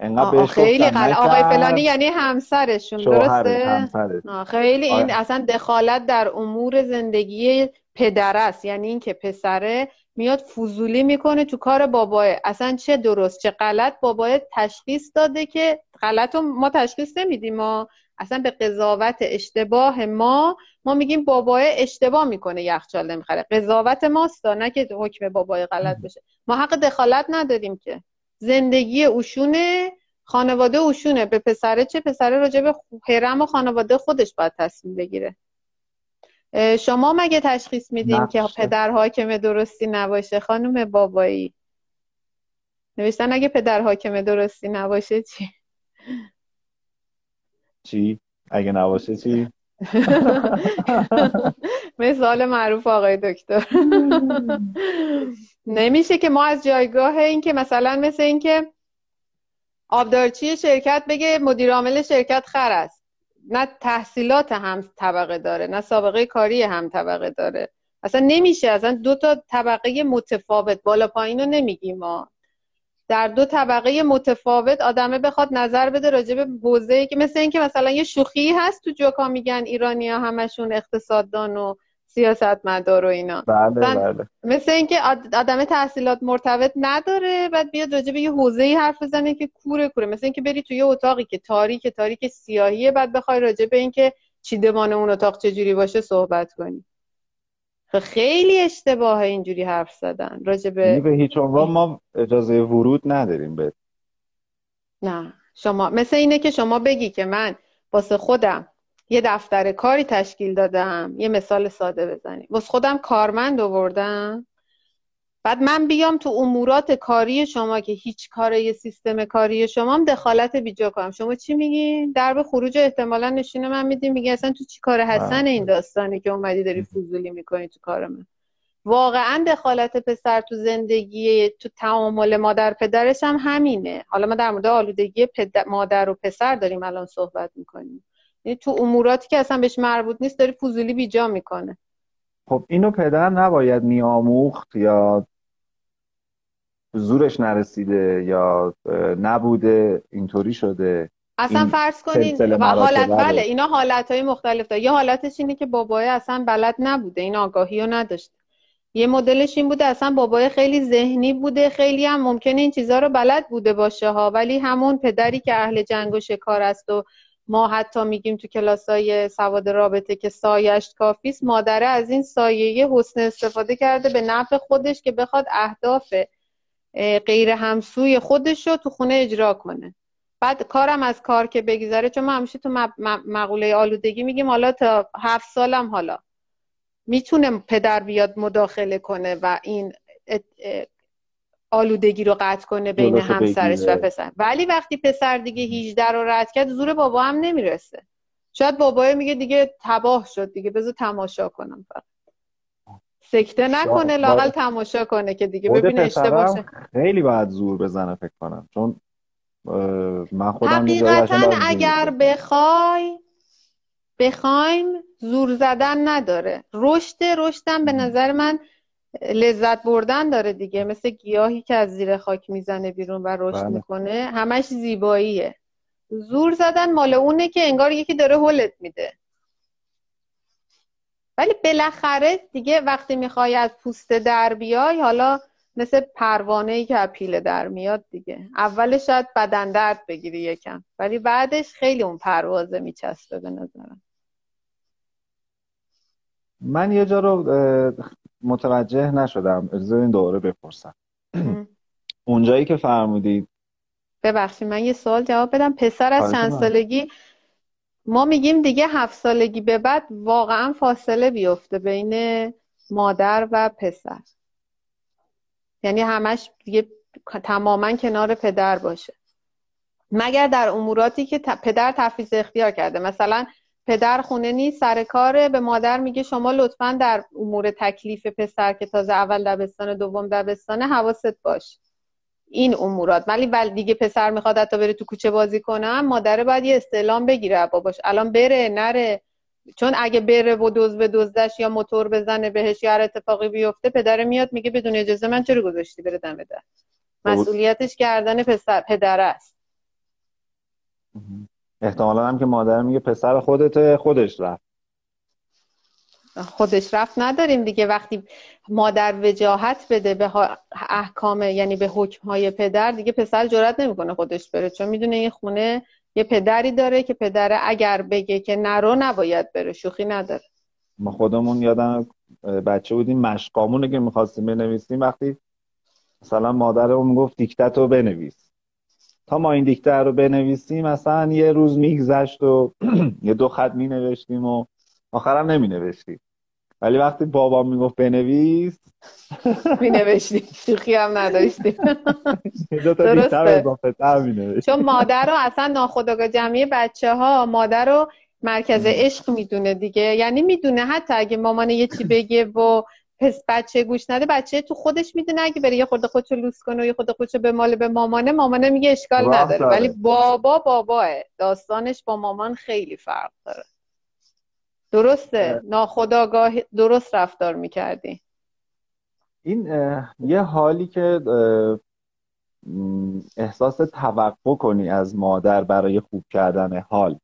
انقدر خیلی قل... آقای فلانی یعنی همسرشون درسته؟ خیلی این اصلا دخالت در امور زندگی پدر است. یعنی اینکه پسره میاد فضولی می‌کنه تو کار باباه. اصلا چه درست چه غلط باباه تشخیص داده که غلط رو ما تشخیص نمیدیم ما اصلا به قضاوت اشتباه ما ما میگیم بابای اشتباه می‌کنه یخچال نمی‌خره. قضاوت ماست نه که حکم بابای غلط بشه. ما حق دخالت نداریم که. زندگی اوشونه خانواده اوشونه. به پسره چه؟ پسره راجع به حرم و خانواده خودش باید تصمیم بگیره. شما مگه تشخیص میدین که پدر حاکم درستی نباشه؟ خانم بابایی. نوشتن اگه پدر حاکم درستی نباشه چی؟ چی؟ اگه نباشه چی؟ مثال معروف آقای دکتر. نمیشه که ما از جایگاه این که مثلا مثل این که آبدارچی شرکت بگه مدیر عامل شرکت خر است. نه تحصیلات هم طبقه داره نه سابقه کاری هم طبقه داره. اصلا نمیشه اصلا دو تا طبقه متفاوت بالا پایین رو نمیگیم ما. در دو طبقه متفاوت آدمه بخواد نظر بده راجع به حوزه که مثل اینکه مثلا یه شوخی هست تو جوکا میگن ایرانی ها همشون اقتصاددان و سیاست مدار و اینا. بله بله. مثل اینکه آدم تحصیلات مرتبط نداره بعد بیاد راجع به یه حوزه ای حرف بزنه که کوره کوره. مثل اینکه بری توی یه اتاقی که تاریک تاریک سیاهیه بعد بخوای راجع به اینکه چیدمان اون اتاق چجوری باشه صحبت کنی. خیلی اشتباه اینجوری حرف زدن. راجع به یعنی به هیچ عنوان ما اجازه ورود نداریم به نه. شما مثل اینه که شما بگی که من واسه خودم یه دفتر کاری تشکیل دادم یه مثال ساده بزنیم. واسه خودم کارمند آوردم. بعد من بیام تو امورات کاری شما که هیچ کار یه سیستم کاری شما هم دخالت بیجا کنم. شما چی میگین درب خروج احتمالا نشین من میدین میگه اصلا تو چی کار حسن این داستانی که اومدی داری فضولی می‌کنی تو کار من؟ واقعا دخالت پسر تو زندگی تو تعامل مادر پدرش هم همینه. حالا ما در مورد آلودگی مادر و پسر داریم الان صحبت می‌کنیم. یعنی تو اموراتی که اصلا بهش مربوط نیست داری فضولی بیجا می‌کنه. خب اینو پدر نباید میآموخت یا زورش نرسیده یا نبوده اینطوری شده. اصلا این فرض کنین حالت بله. اینا حالت های مختلف داره. یه حالتش اینه که بابای اصلا بلد نبوده این آگاهی رو نداشته. یه مدلش این بوده اصلا بابای خیلی ذهنی بوده خیلی هم ممکنه این چیزها رو بلد بوده باشه ها. ولی همون پدری که اهل جنگ و شکار است و ما حتی میگیم تو کلاسای سواد رابطه که سایش کافیست مادره از این سایه حسن استفاده کرده به نفع خودش که بخواد اهداف غیر همسوی خودش رو تو خونه اجرا کنه. بعد کارم از کار که بگذره چون ما همیشه تو مقوله آلودگی میگیم حالا تا هفت سالم حالا می‌تونه پدر بیاد مداخله کنه و این آلودگی رو قطع کنه بین همسرش و پسر. ولی وقتی پسر دیگه 18 رو رد کرد زور بابا هم نمی‌رسه. شاید بابای میگه دیگه تباه شد دیگه بذار تماشا کنم فقط. سکته نکنه لاقل تماشا کنه که دیگه ببینه اشتباهه خیلی باید زور بزنه فکر کنم. چون من خودم حقیقتا اگر بخوای بخوایم زور زدن نداره. رشد رشدم به نظر من لذت بردن داره دیگه. مثل گیاهی که از زیر خاک می‌زنه بیرون و رشد بله. می‌کنه همش زیباییه. زور زدن مال اونه که انگار یکی داره هلت میده. ولی بالاخره دیگه وقتی می‌خوای از پوست در بیای حالا مثل پروانه ای که پیله در میاد دیگه. اولش شاید بدن درد بگیری یکم ولی بعدش خیلی اون پروازه میچسبه به نظرم. من یه جا رو متوجه نشدم. اجازه این دوره بپرسم. اونجایی که فرمودید. ببخشید من یه سوال جواب بدم. پسر از چند سالگی؟ ما میگیم دیگه هفت سالگی به بعد واقعا فاصله بیفته بین مادر و پسر. یعنی همش دیگه تماما کنار پدر باشه. مگر در اموراتی که پدر تفیز اختیار کرده. مثلا پدر خونه نیست سر کاره. به مادر میگه شما لطفا در امور تکلیف پسر که تازه اول دبستان دوم دبستانه حواست باش. این امورات. ولی بل دیگه پسر می‌خواد حتی بره تو کوچه بازی کنم مادره باید یه استعلام بگیره. باباش الان بره نره. چون اگه بره و دوز به دزدش یا موتور بزنه بهش یا هر اتفاقی بیفته پدر میاد میگه بدون اجازه من چرا گذاشتی بره دم در؟ مسئولیتش گردن پسر پدر است. احتمالا هم که مادر میگه پسر خودت خودش رفت. خودش رفت نداریم دیگه. وقتی مادر وجاهت بده به احکام یعنی به حکم های پدر دیگه پسر جرات نمی‌کنه خودش بره. چون می‌دونه این خونه یه پدری داره که پدر اگر بگه که نرو نباید بره. شوخی نداره. ما خودمون یادم بچه بودیم مشقامون که می‌خواستیم بنویسیم وقتی مثلا مادرمون می‌گفت دیکتت رو بنویس. تا ما این دیکتر رو بنویسیم مثلا یه روز میگذشت و یه دو خط مینوشتیم و آخرم نمینوشتیم. ولی وقتی بابا می‌گفت بنویس می نوشتیم شوخی هم نداشتیم. درسته. چون مادر رو اصلا ناخداگاه جمعی بچه ها مادر رو مرکز عشق می‌دونه دیگه. یعنی می‌دونه حتی اگه مامان یه چی بگه و پس بچه گوش نده بچه تو خودش می‌دونه اگه بره یه خود خودشو لوس کنه و یه خود خودشو به مال به مامانه مامانه میگه اشکال نداره. ولی بابا باباه داستانش با مامان خیلی فرق داره. درسته؟ ناخداگاه درست رفتار می‌کردی. این یه حالی که احساس توقع کنی از مادر برای خوب کردن حال.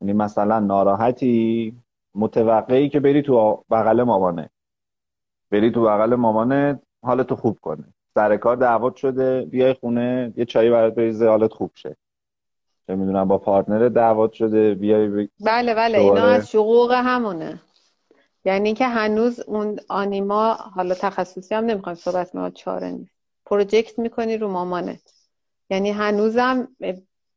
یعنی مثلا ناراحتی متوقعی که بری تو بغل مامانه. بری تو بغل مامانه حالتو خوب کنه. سر کار دعوت شده بیای خونه یه چایی برات بریزه حالت خوب شه. چه می‌دونم با پارتنر دعوت شده بیای ب... بله بله اینا از شقوق همونه. یعنی که هنوز اون آنیما حالا تخصصی هم نمی‌خوایم صحبت ما چاره نیست. پروژکت می‌کنی رو مامانت. یعنی هنوزم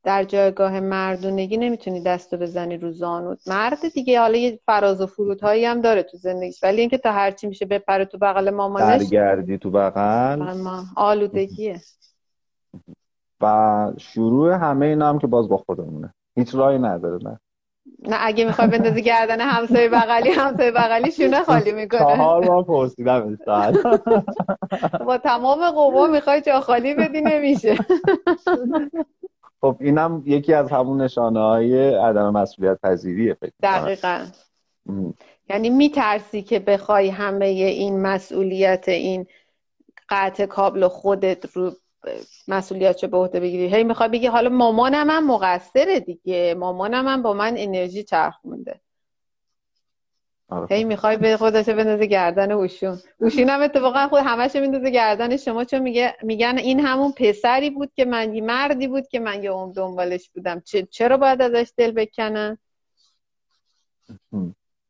در جایگاه مردونگی نمی‌تونی دستو بزنی رو زانوت. مرد دیگه حالا یه فراز و فرودهایی هم داره تو زندگیش. ولی اینکه تا هرچی میشه بپره تو بغل مامانش. برگردی تو بغل. آلودگیه. و شروع همه اینا هم که باز با خودمونه. هیچ رای نداره نه نه اگه می‌خوای بندازی گردن همسایه بغلی همسایه بغلی شونه خالی می‌کنه. چهار بار پرسیدم با تمام قوا می‌خوای جا خالی بدی نمیشه. خب اینم یکی از همون نشانه های عدم مسئولیت پذیریه فکر دقیقا. یعنی میترسی که بخوای همه این مسئولیت این قطع کابل خودت رو مسئولیت به عهده بگیری؟ هی می‌خوای بگی حالا مامانم هم مقصره دیگه. مامانم هم با من انرژی چرخونده. هی می‌خوای به خودش بندازه گردن اوشون. اوشون هم اتفاقا خود همش میندازه گردن شما چون میگه میگن این همون پسری بود که من مردی بود که من یه عمر دنبالش بودم. چرا باید ازش دل بکنن؟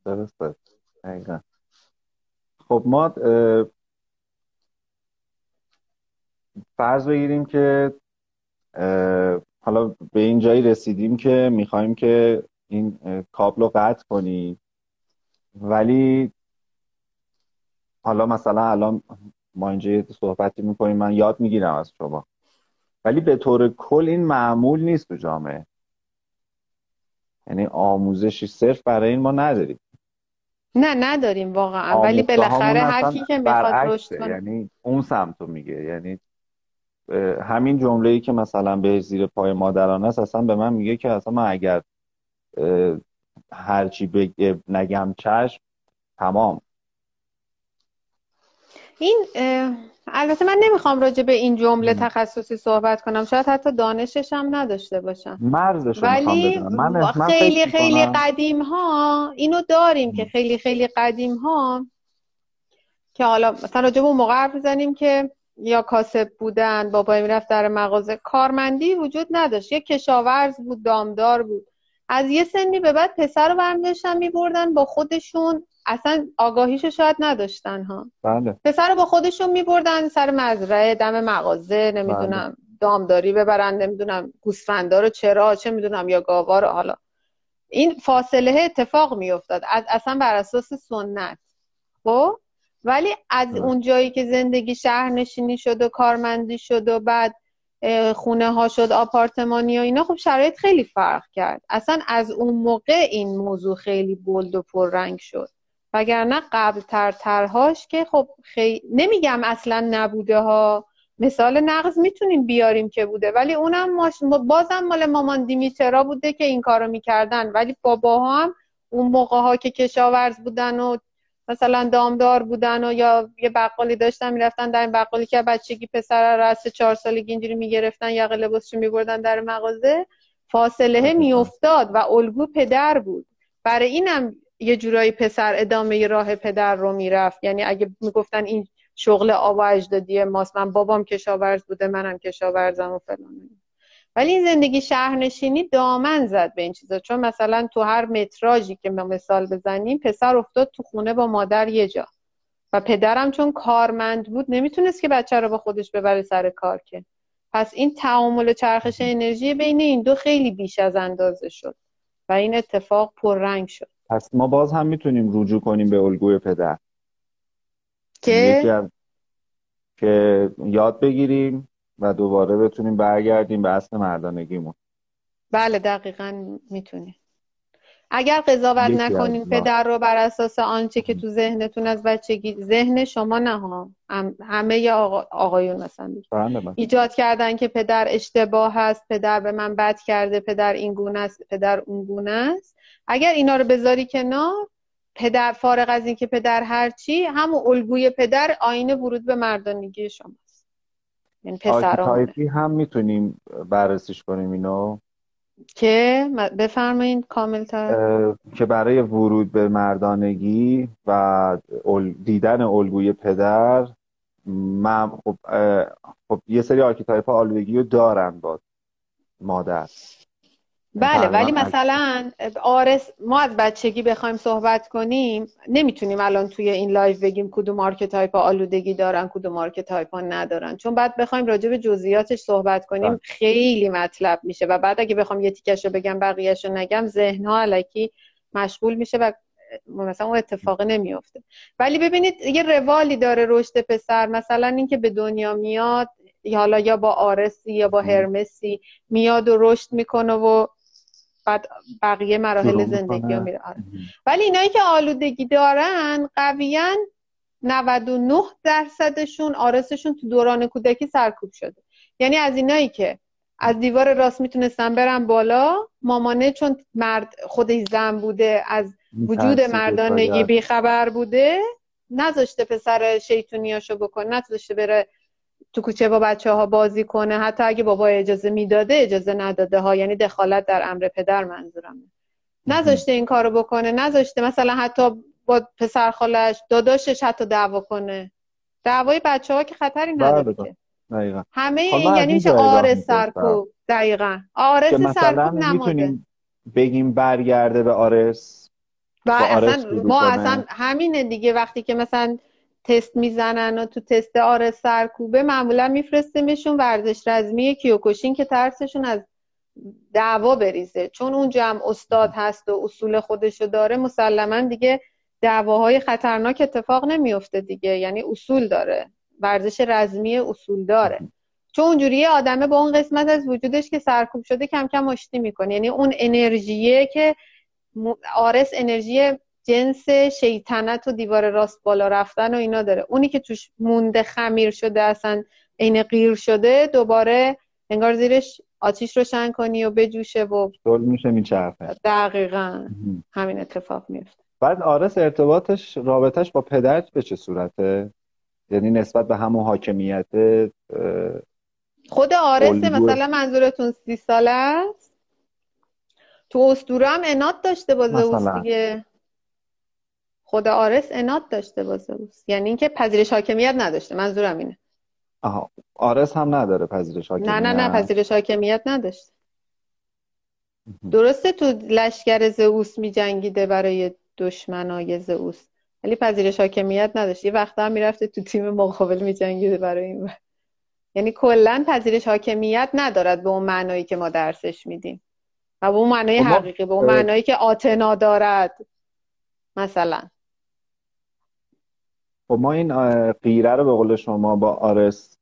درسته خب ما فرض بگیریم که حالا به این جایی رسیدیم که می‌خوایم که این کابل رو قطع کنیم. ولی حالا مثلا الان ما اینجا یه صحبتی می‌کنیم من یاد می‌گیرم از شما. ولی به طور کل این معمول نیست تو جامعه. یعنی آموزشی صرف برای این ما نداریم. نه نداریم واقعا. ولی بالاخره هر کی که می‌خواد رشد کنه. یعنی اون سمتو میگه. یعنی همین جمله ای که مثلا به زیر پای مادران است اصلا به من میگه که اصلا من اگر هرچی بگه نگم چشم تمام. این البته من نمی‌خوام راجع به این جمله تخصصی صحبت کنم. شاید حتی دانشش هم نداشته باشم. مرزش ولی من خیلی خیلی قدیم ها اینو داریم که خیلی خیلی قدیم ها که حالا مثلا راجع به اون موقع بزنیم که یا کاسب بودن بابای می‌رفت در مغازه. کارمندی وجود نداشت. یه کشاورز بود دامدار بود. از یه سنی به بعد پسر رو برمیداشتن میبردن با خودشون. اصلا آگاهیشو شاید نداشتن ها. بله. پسر رو با خودشون میبردن سر مزرعه دم مغازه نمی‌دونم بله. دامداری ببرن نمی‌دونم گوسفندا رو چرا چه می‌دونم یا گاوا رو حالا. این فاصله اتفاق میافتاد. اصلا بر اساس سنت. خب؟ ولی از اون جایی که زندگی شهرنشینی شد و کارمندی شد و بعد خونه ها شد آپارتمانی و اینا خب شرایط خیلی فرق کرد. اصلا از اون موقع این موضوع خیلی بلد و پررنگ شد. وگرنه قبل تر ترهاش که خب خیلی نمیگم اصلا نبوده ها. مثال نقض می‌تونیم بیاریم که بوده ولی اونم ماش... بازم مال مامان دیمیترا بوده که این کارو می‌کردن. ولی باباها هم اون موقع ها که کشاورز بودن و مثلا دامدار بودن و یا یه بقالی داشتن می‌رفتن در این بقالی که بچگی پسر رأس چهار سالگی اینجوری می‌گرفتن یا لباسشو میبردن در مغازه فاصله میافتاد و الگو پدر بود. برای اینم یه جورایی پسر ادامه راه پدر رو می‌رفت. یعنی اگه می‌گفتن این شغل آبا اجدادی ماست من بابام کشاورز بوده منم کشاورزم و فلان ولی این زندگی شهرنشینی دامن زد به این چیزا. چون مثلا تو هر متراژی که ما مثال بزنیم پسر افتاد تو خونه با مادر یه جا. و پدرم چون کارمند بود نمی‌تونست که بچه رو با خودش ببره سر کار که. پس این تعامل چرخش انرژی بین این دو خیلی بیش از اندازه شد. و این اتفاق پررنگ شد. پس ما باز هم می‌تونیم رجوع کنیم به الگوی پدر. که؟ که یاد بگیریم. و دوباره بتونیم برگردیم به اصل مردانگیمون. بله دقیقا می‌تونیم. اگر قضاوت نکنین پدر رو بر اساس آنچه که تو ذهنتون از بچگی ذهن شما نه ها. همه آقا، آقایون مثلا ایجاد کردن که پدر اشتباه هست پدر به من بد کرده پدر این گونه است پدر اون گونه است. اگر اینا رو بذاری کنار پدر فارغ از اینکه پدر هرچی همون الگوی پدر آینه ورود به مردانگی شماست یعنی پسران هم می‌تونیم بررسیش کنیم اینو. که بفرمایید کامل تر که برای ورود به مردانگی و دیدن الگوی پدر من خب, خب یه سری archetype آلودگی رو دارن با مادر. بله ولی مثلا آرس ما از بچگی بخوایم صحبت کنیم نمی‌تونیم الان توی این live بگیم کدوم archetype آلودگی دارن کدوم archetype ندارن. چون بعد بخوایم راجع به جزئیاتش صحبت کنیم بله. خیلی مطلب میشه. و بعد اگه بخوام یه تیکش رو بگم بقیهش رو نگم ذهن ها الکی مشغول میشه و مثلا اون اتفاق نمیفته ولی ببینید یه روالی داره رشد پسر. مثلا اینکه به دنیا میاد حالا یا با آرسی یا با هرمسی میاد و رشد می‌کنه و بعد بقیه مراحل زندگی ها میره. آره. ولی اینایی که آلودگی دارن قویا 99 درصدشون آرسشون تو دوران کودکی سرکوب شده. یعنی از اینایی که از دیوار راست می‌تونستن برن بالا مامانه چون مرد خودش زن بوده از وجود مردانگی بیخبر بوده نذاشته پسر شیطونیاشو بکنه نذاشته بره تو کوچه با بچه ها بازی کنه. حتی اگه بابا اجازه می‌داده اجازه نداده ها. یعنی دخالت در امر پدر منظورم نذاشته این کارو بکنه. نذاشته مثلا حتی با پسر خالش داداشش حتی دعوا کنه. دعوای بچه ها که خطری بله، نداره که. همه این یعنی میشه آرس سرکوب. دقیقا. آرس سرکوب نماده. بگیم برگرده به آرس. و اصلا ما اصلا همینه دیگه. وقتی که مثلا تست می‌زنن و تو تست آر سرکوبه معمولا میفرستیمشون ورزش رزمی کیوکوشین که ترسشون از دعوا بریزه. چون اون جمع استاد هست و اصول خودشو داره مسلما دیگه دعواهای خطرناک اتفاق نمیفته دیگه. یعنی اصول داره. ورزش رزمی اصول داره. چون اونجوری آدمه با اون قسمت از وجودش که سرکوب شده کم کم آشتی می‌کنه. یعنی اون انرژیه که آرس انرژی جنس شیطنت و دیوار راست بالا رفتن و اینا داره. اونی که توش مونده خمیر شده اصلا عین غیر شده دوباره انگار زیرش آتیش روشن کنی و بجوشه و دل میشه میچرخه دقیقا همین اتفاق میفته بعد آرس ارتباطش رابطش با پدرت به چه صورته؟ یعنی نسبت به همون حاکمیت خود آرسه مثلا منظورتون سی ساله است؟ تو اسطوره هم انات داشته با زئوس دیگه. خود آرس انات داشته با زئوس یعنی اینکه پذیرش حاکمیت نداشته. منظورم اینه. آها. آرس هم نداره پذیرش حاکمیت. نه نه نه پذیرش حاکمیت نداشته. درسته تو لشکر زئوس می جنگیده برای دشمنای زئوس. ولی پذیرش حاکمیت نداشته. یه وقتا هم می‌رفته تو تیم مقابل می جنگیده برای این یعنی کلا پذیرش حاکمیت ندارد به اون معنایی که ما درسش میدیم. و به اون معنای خب حقیقی به اون معنایی که آتنا دارد. مثلا. خب ما این قیره رو به قول شما با آرس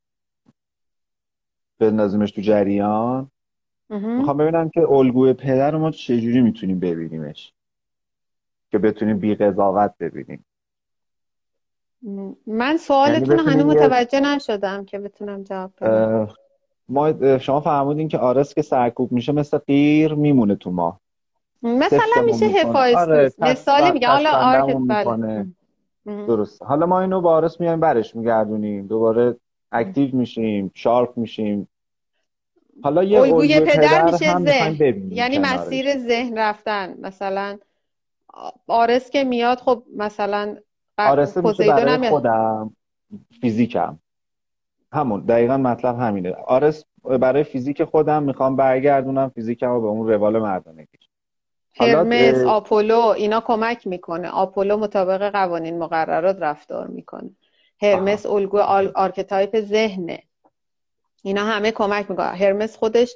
بندازیمش تو جریان. می‌خوام ببینم که الگوی پدر رو ما چجوری می‌تونیم ببینیمش که بتونیم بی قضاوت ببینیم. من سوالتون یعنی هنوز متوجه نشدم که بتونم جواب بدم. ما شما فرمودین که آرس که سرکوب میشه مثل قیر میمونه تو ما مثلا میشه حفایز آره، مثالی میگه حالا آرک بله. درست. حالا ما اینو بارس میایم برش میگردونیم. دوباره اکتیو میشیم شارپ میشیم. حالا یه الگوی پدر میشه ذهن. یعنی مسیر ذهن رفتن. مثلا آرس که میاد خب مثلا آرس میشه برای خودم فیزیکم. همون. دقیقا مطلب همینه. آرس برای فیزیک خودم می‌خوام برگردونم فیزیکم رو به اون روال مردانگی. هرمس آپولو اینا کمک می‌کنه. آپولو مطابق قوانین مقررات رفتار می‌کنه. هرمس الگو archetype ذهنه. اینا همه کمک می‌کنه. هرمس خودش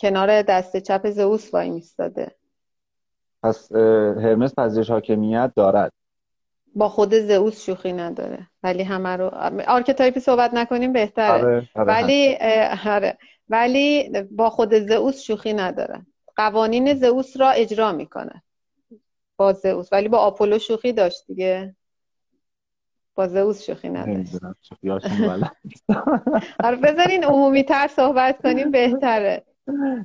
کنار دست چپ زئوس وای میستاده. پس هرمس پذیرش حاکمیت دارد. با خود زئوس شوخی نداره. ولی همه رو archetype ی صحبت نکنیم بهتره. آره، آره، ولی آره. ولی با خود زئوس شوخی نداره. قوانین زئوس را اجرا می‌کنه. با زئوس. ولی با آپولو شوخی داشت دیگه. با زئوس شوخی نداشت. آره بذارین عمومی تر صحبت کنیم بهتره.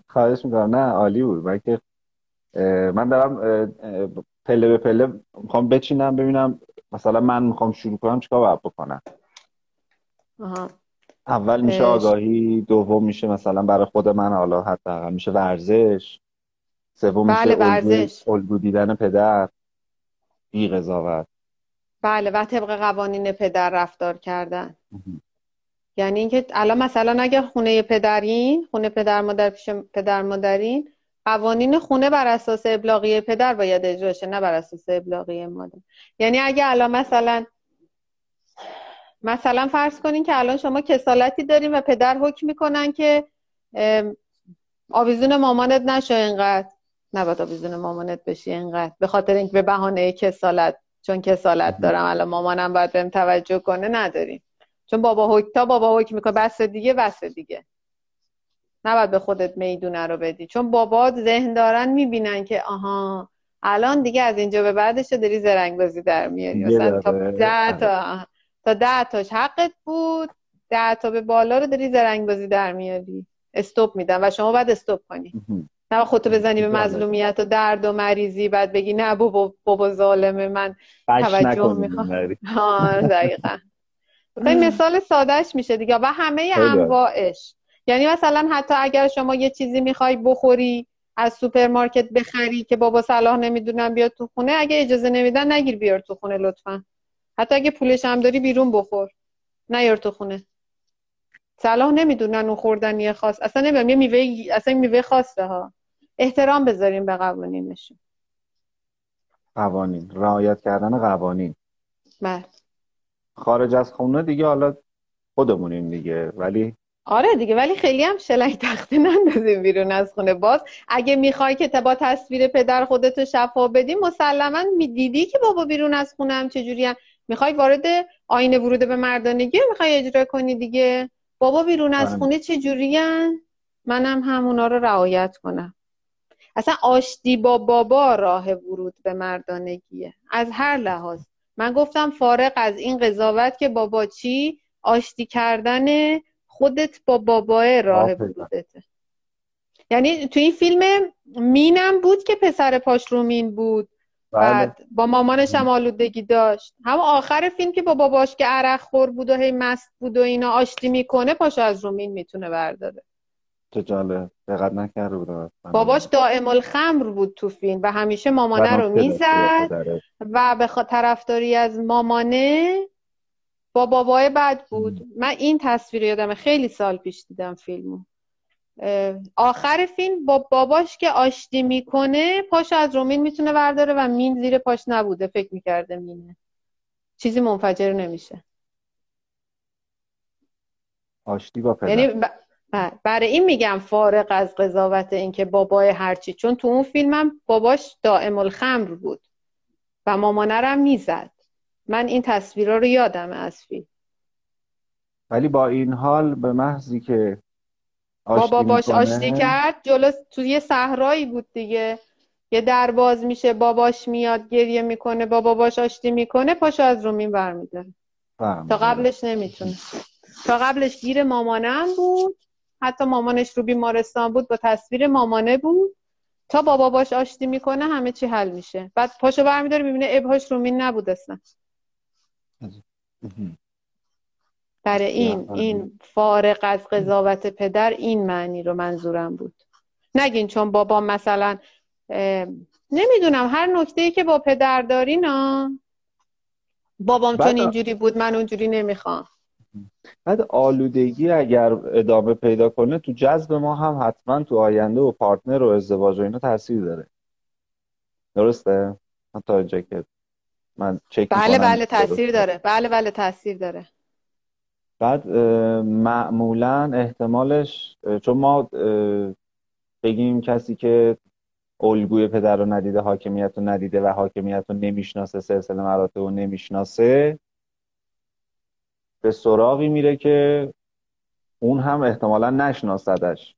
خواهش می‌کنم. نه عالی بود. من که من دارم پله به پله می‌خوام بچینم ببینم مثلا من می‌خوام شروع کنم چیکار باید بکنم. آها. اول میشه آگاهی دوم میشه مثلا برای خود من حالا حتی میشه ورزش. سوم بله میشه ورزش. الگو دیدن پدر. بی قضاوت. بله و طبق قوانین پدر رفتار کردن. یعنی اینکه الان مثلا اگه خونه پدرین خونه پدر مادر پیش پدر مادرین قوانین خونه بر اساس ابلاغی پدر باید اجرا شه نه بر اساس ابلاغی مادر. یعنی اگه الان مثلا مثلا فرض کنین که الان شما کسالتی داریم و پدر حکم می‌کنن که آویزون مامانت نشو اینقدر. نباید آویزون مامانت بشی اینقدر. به خاطر اینکه به بهانه کسالت چون کسالت دارم الان مامانم باید بهم توجه کنه نداریم. چون بابا حکم تا بابا حکم می‌کنه بس دیگه بس دیگه. نباید به خودت می‌دونه رو بدی. چون بابات ذهن دارن می‌بینن که آها الان دیگه از اینجا به بعدش داری زرنگ بازی در میاری. مثلا تا ده تا تا ده تاش حقت بود ده تا به بالا رو داری زرنگ بازی در میاری. استوب میدن و شما باید استوب کنی. نه خودتو بزنی به مظلومیت و درد و مریضی بعد بگی نه بابا بابا ظالمه من. توجه می‌خوام. دقیقا. این مثال سادهش میشه دیگه. و همه انواعش. یعنی مثلا حتی اگر شما یه چیزی می‌خوای بخوری از سوپرمارکت بخری که بابا صلاح نمی‌دونم بیاد تو خونه اگه اجازه نمیدن نگیر بیار تو خونه لطفا. حتی اگه پولش هم داری بیرون بخور. نیار تو خونه. صلاح نمی‌دونن اون خوردنی خاص. اصلا نمی‌دونم یه میوه اصلا میوه خاصه ها. احترام بذاریم به قوانینشون. قوانین. رعایت کردن قوانین. بله. خارج از خونه دیگه حالا خودمونیم دیگه. ولی آره دیگه ولی خیلی هم شلنگ تخته نندازیم بیرون از خونه. باز اگه می‌خوای که با تصویر پدر خودتو شفا بدی مسلما می‌دیدی که بابا بیرون از خونه هم چجوری هم؟ می‌خوای وارد آینه ورود به مردانگی می‌خوای اجرا کنی دیگه؟ بابا بیرون از بله. خونه چجوری منم همونا رو رعایت کنم. اصلا آشتی با بابا راه ورود به مردانگیه. از هر لحاظ. من گفتم فارق از این قضاوت که بابا چی؟ آشتی کردن خودت با بابای راه ورودته. یعنی تو این فیلم مینم بود که پسر پاش رو مین بود. بله. بعد با مامانش هم آلودگی داشت. هم آخر فیلم که با باباش که عرق خور بود و هی مست بود و اینا آشتی می‌کنه پاشو از رومین می‌تونه برداره. چه جالب. دقت نکرده بودم باباش دائم الخمر بود تو فیلم و همیشه مامانه رو می‌زد و به طرفداری از مامانه با بابای بد بود. من این تصویر یادم خیلی سال پیش دیدم فیلمو. آخر فیلم با باباش که آشتی می‌کنه پاش از رومین می‌تونه ورداره و مین زیر پاش نبوده. فکر می‌کرده مینه. چیزی منفجر نمیشه. آشتی با پدر. یعنی برای این میگم فارق از قضاوت اینکه بابای هرچی چون تو اون فیلمم باباش دائم الخمر بود و مامانرم می‌زد. من این تصویرها رو یادم از فیلم. ولی با این حال به محضی که با باباش آشتی کرد جلو توی صحرایی بود دیگه. یه در باز میشه باباش میاد گریه می‌کنه با باباش آشتی می‌کنه پاشو از رومین برمیداره تا قبلش نمی‌تونه. تا قبلش گیر مامانم بود. حتی مامانش رو بیمارستان بود با تصویر مامانه بود. تا بابا باش آشتی می‌کنه همه چی حل میشه. بعد پاشو برمیداره می‌بینه ابهاش رومین نبود اصلا. برای این این فارق از قضاوت پدر این معنی رو منظورم بود. نگین چون بابا مثلا نمی‌دونم هر نکته ای که با پدر داری ها بابام چون اینجوری بود من اونجوری نمی‌خوام. بعد آلودگی اگر ادامه پیدا کنه تو جذب ما هم حتما تو آینده و پارتنر و ازدواج و اینا تاثیر داره. درسته؟ تا اینجا که من چک بله بله تاثیر داره. بله بله تاثیر داره. بعد معمولا احتمالش چون ما بگیم کسی که الگوی پدر رو ندیده حاکمیت رو ندیده و حاکمیت رو نمی‌شناسه سلسله مراتب رو نمی‌شناسه به سراغی میره که اون هم احتمالا نشناسدش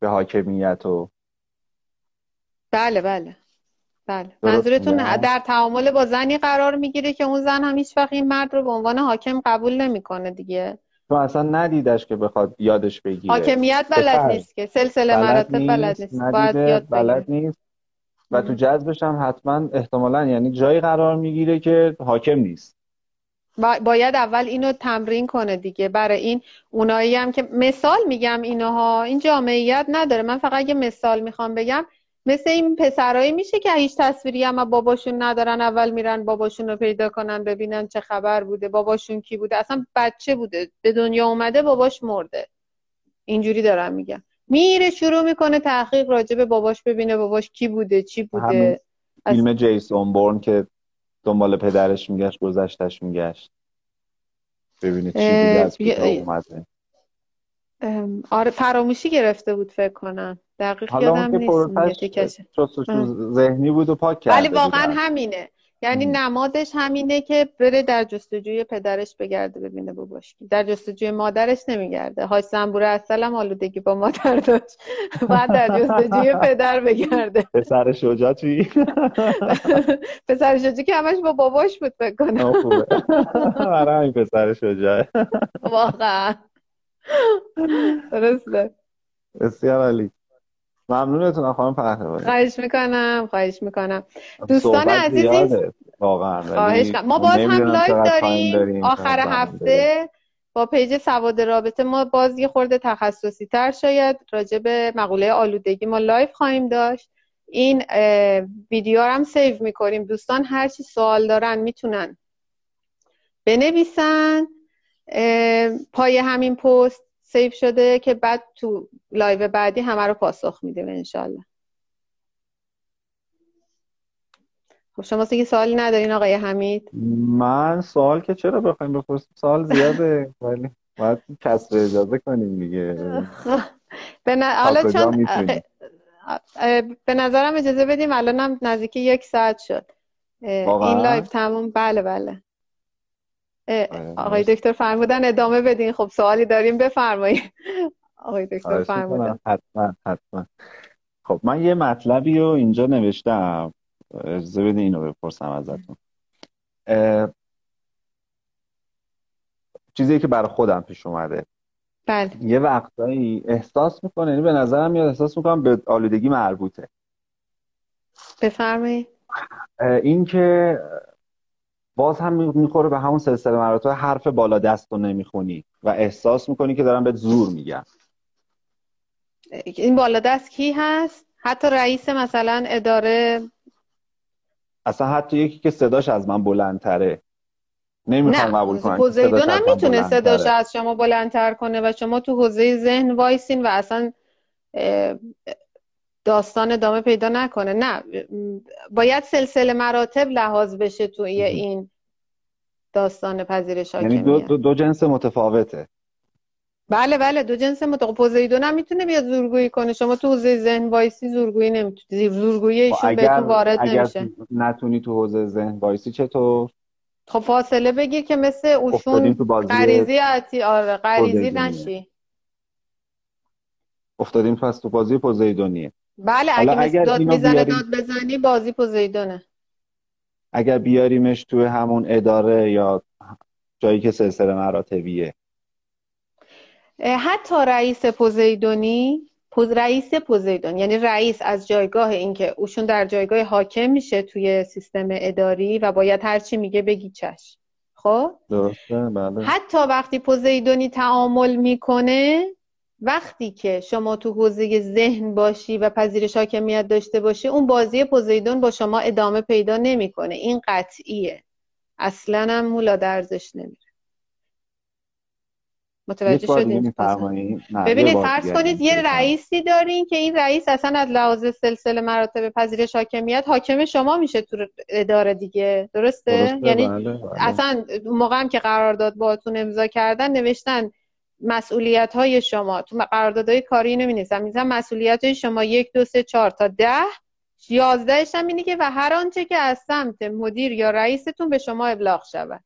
به حاکمیت و بله بله. بله. منظورتون در تعامل با زنی قرار می‌گیره که اون زن هم هیچ وقت این مرد رو به عنوان حاکم قبول نمی‌کنه دیگه. تو اصلا ندیدش که بخواد یادش بگیره. حاکمیت بلد نیست که سلسله مراتب بلد نیست باید یاد بلد نیست. و تو جذبش هم حتما احتمالا یعنی جایی قرار می‌گیره که حاکم نیست. باید اول اینو تمرین کنه دیگه. برای این اونایی هم که مثال میگم اینها این جامعیت نداره. من فقط یه مثال می‌خوام بگم. مثل این پسرایی میشه که هیچ تصویری هم باباشون ندارن اول میرن باباشون رو پیدا کنن ببینن چه خبر بوده باباشون کی بوده. اصلا بچه بوده به دنیا اومده باباش مرده. اینجوری دارم میگم میره شروع می‌کنه تحقیق راجع به باباش ببینه باباش کی بوده چی بوده. فیلم جیسون بورن که دنبال پدرش میگشت گذشتش میگشت. ببینید چی بوده از اومده. آره فراموشی گرفته بود فکر کنم. دقیق یادم نیست ذهنی بود و پاک کرده ولی واقعا همینه. یعنی نمادش همینه که بره در جستجوی پدرش بگرده ببینه باباش در جستجوی مادرش نمیگرده. هاش زنبور اصلا آلودگی با مادر داشت بعد در جستجوی پدر بگرده. پسر شجاع توی پسر شجاع که همش با باباش بود فکر کنم. آره همین پسر شجاع واقعا. درسته. بسیار عالی. ممنونتون خانم پهلوانی. خواهش می‌کنم خواهش می‌کنم. دوستان عزیزی واقعا خواهش ما باز هم live داریم. آخر هفته با page سواد رابطه ما باز یه خورده تخصصی تر شاید راجع به مقوله آلودگی ما live خواهیم داشت. این ویدیو هم save می‌کنیم. دوستان هر چی سوال دارن می‌تونن بنویسن. پای همین پست save شده که بعد تو live بعدی همه رو پاسخ میدیم انشالله خب شما که سوالی ندارین آقای حمید؟ من سوال که چرا بخوایم بپرسیم؟ سوال زیاده ولی باید کسب اجازه کنیم دیگه. به حالا چون به نظرم اجازه بدیم الانم نزدیک یک ساعت شد. این لایو تموم بله بله. آقای دکتر فرمودن ادامه بدین. خب سوالی داریم بفرمایید. آقای دکتر فرمودن. حتما حتما. خب من یه مطلبی رو اینجا نوشتم. اجازه بدین اینو بپرسم ازتون. چیزی که برای خودم پیش اومده. بله. یه وقتایی احساس می‌کنه یعنی به نظرم میاد احساس می‌کنم به آلودگی مربوطه. بفرمایید. این که باز هم می‌خوره به همون سلسله مراتب حرف بالا دست رو نمی‌خونی و احساس می‌کنی که دارم به زور میگم این بالا دست کی هست؟ حتی رئیس مثلا اداره اصلا حتی یکی که صداش از من بلندتره. نمی‌خوام قبول کنم پوزیدون هم می‌تونه صداش از شما بلندتر کنه و شما تو حوزه ذهن وایسین و اصلا داستان ادامه پیدا نکنه. نه باید سلسله مراتب لحاظ بشه توی این داستان پذیرش یعنی دو, دو, دو جنس متفاوته. بله بله دو جنس متفاوت پوزیدون هم می‌تونه بیاد زورگویی کنه. شما تو حوزه ذهن وایسی زورگویی نمی‌تونی زورگویی ایشون بهتون وارد اگر نمیشه. نتونی تو حوزه ذهن وایسی چطور؟ خب فاصله بگیر که مثل اوشون غریزی عتی آره غریزی نشی افتادیم پس تو بازی پوزیدونیه. بله اگه, اگر داد می‌زنه داد بزنی بازی پوزیدونه اگر بیاریمش توی همون اداره یا جایی که سلسله مراتبیه. حتی رئیس پوزیدونی پوز رئیس پوزیدون یعنی رئیس از جایگاه اینکه اوشون در جایگاه حاکم میشه توی سیستم اداری و باید هرچی میگه بگی چش. خب؟ درسته؟ بله. حتی وقتی پوزیدونی تعامل می‌کنه وقتی که شما تو حوزه ذهن باشی و پذیرش حاکمیت داشته باشی اون بازی پوزیدون با شما ادامه پیدا نمی‌کنه. این قطعیه. اصلا هم مولا درزش نمیره. متوجه شدید ببینید فرض کنید یه رئیسی دارین که این رئیس اصلا از لحاظ سلسله مراتب پذیرش حاکمیت حاکم شما میشه تو اداره دیگه. درسته, درسته یعنی بله، بله. اصلا موقع هم که قرارداد باهاتون امضا کردن نوشتن مسئولیت های شما. تو قراردادهای کاری نمی نویسن مسئولیت های شما یک دو سه چهار تا ده. یازدهش هم اینه که و هر آنچه که از سمت مدیر یا رئیستون به شما ابلاغ شود.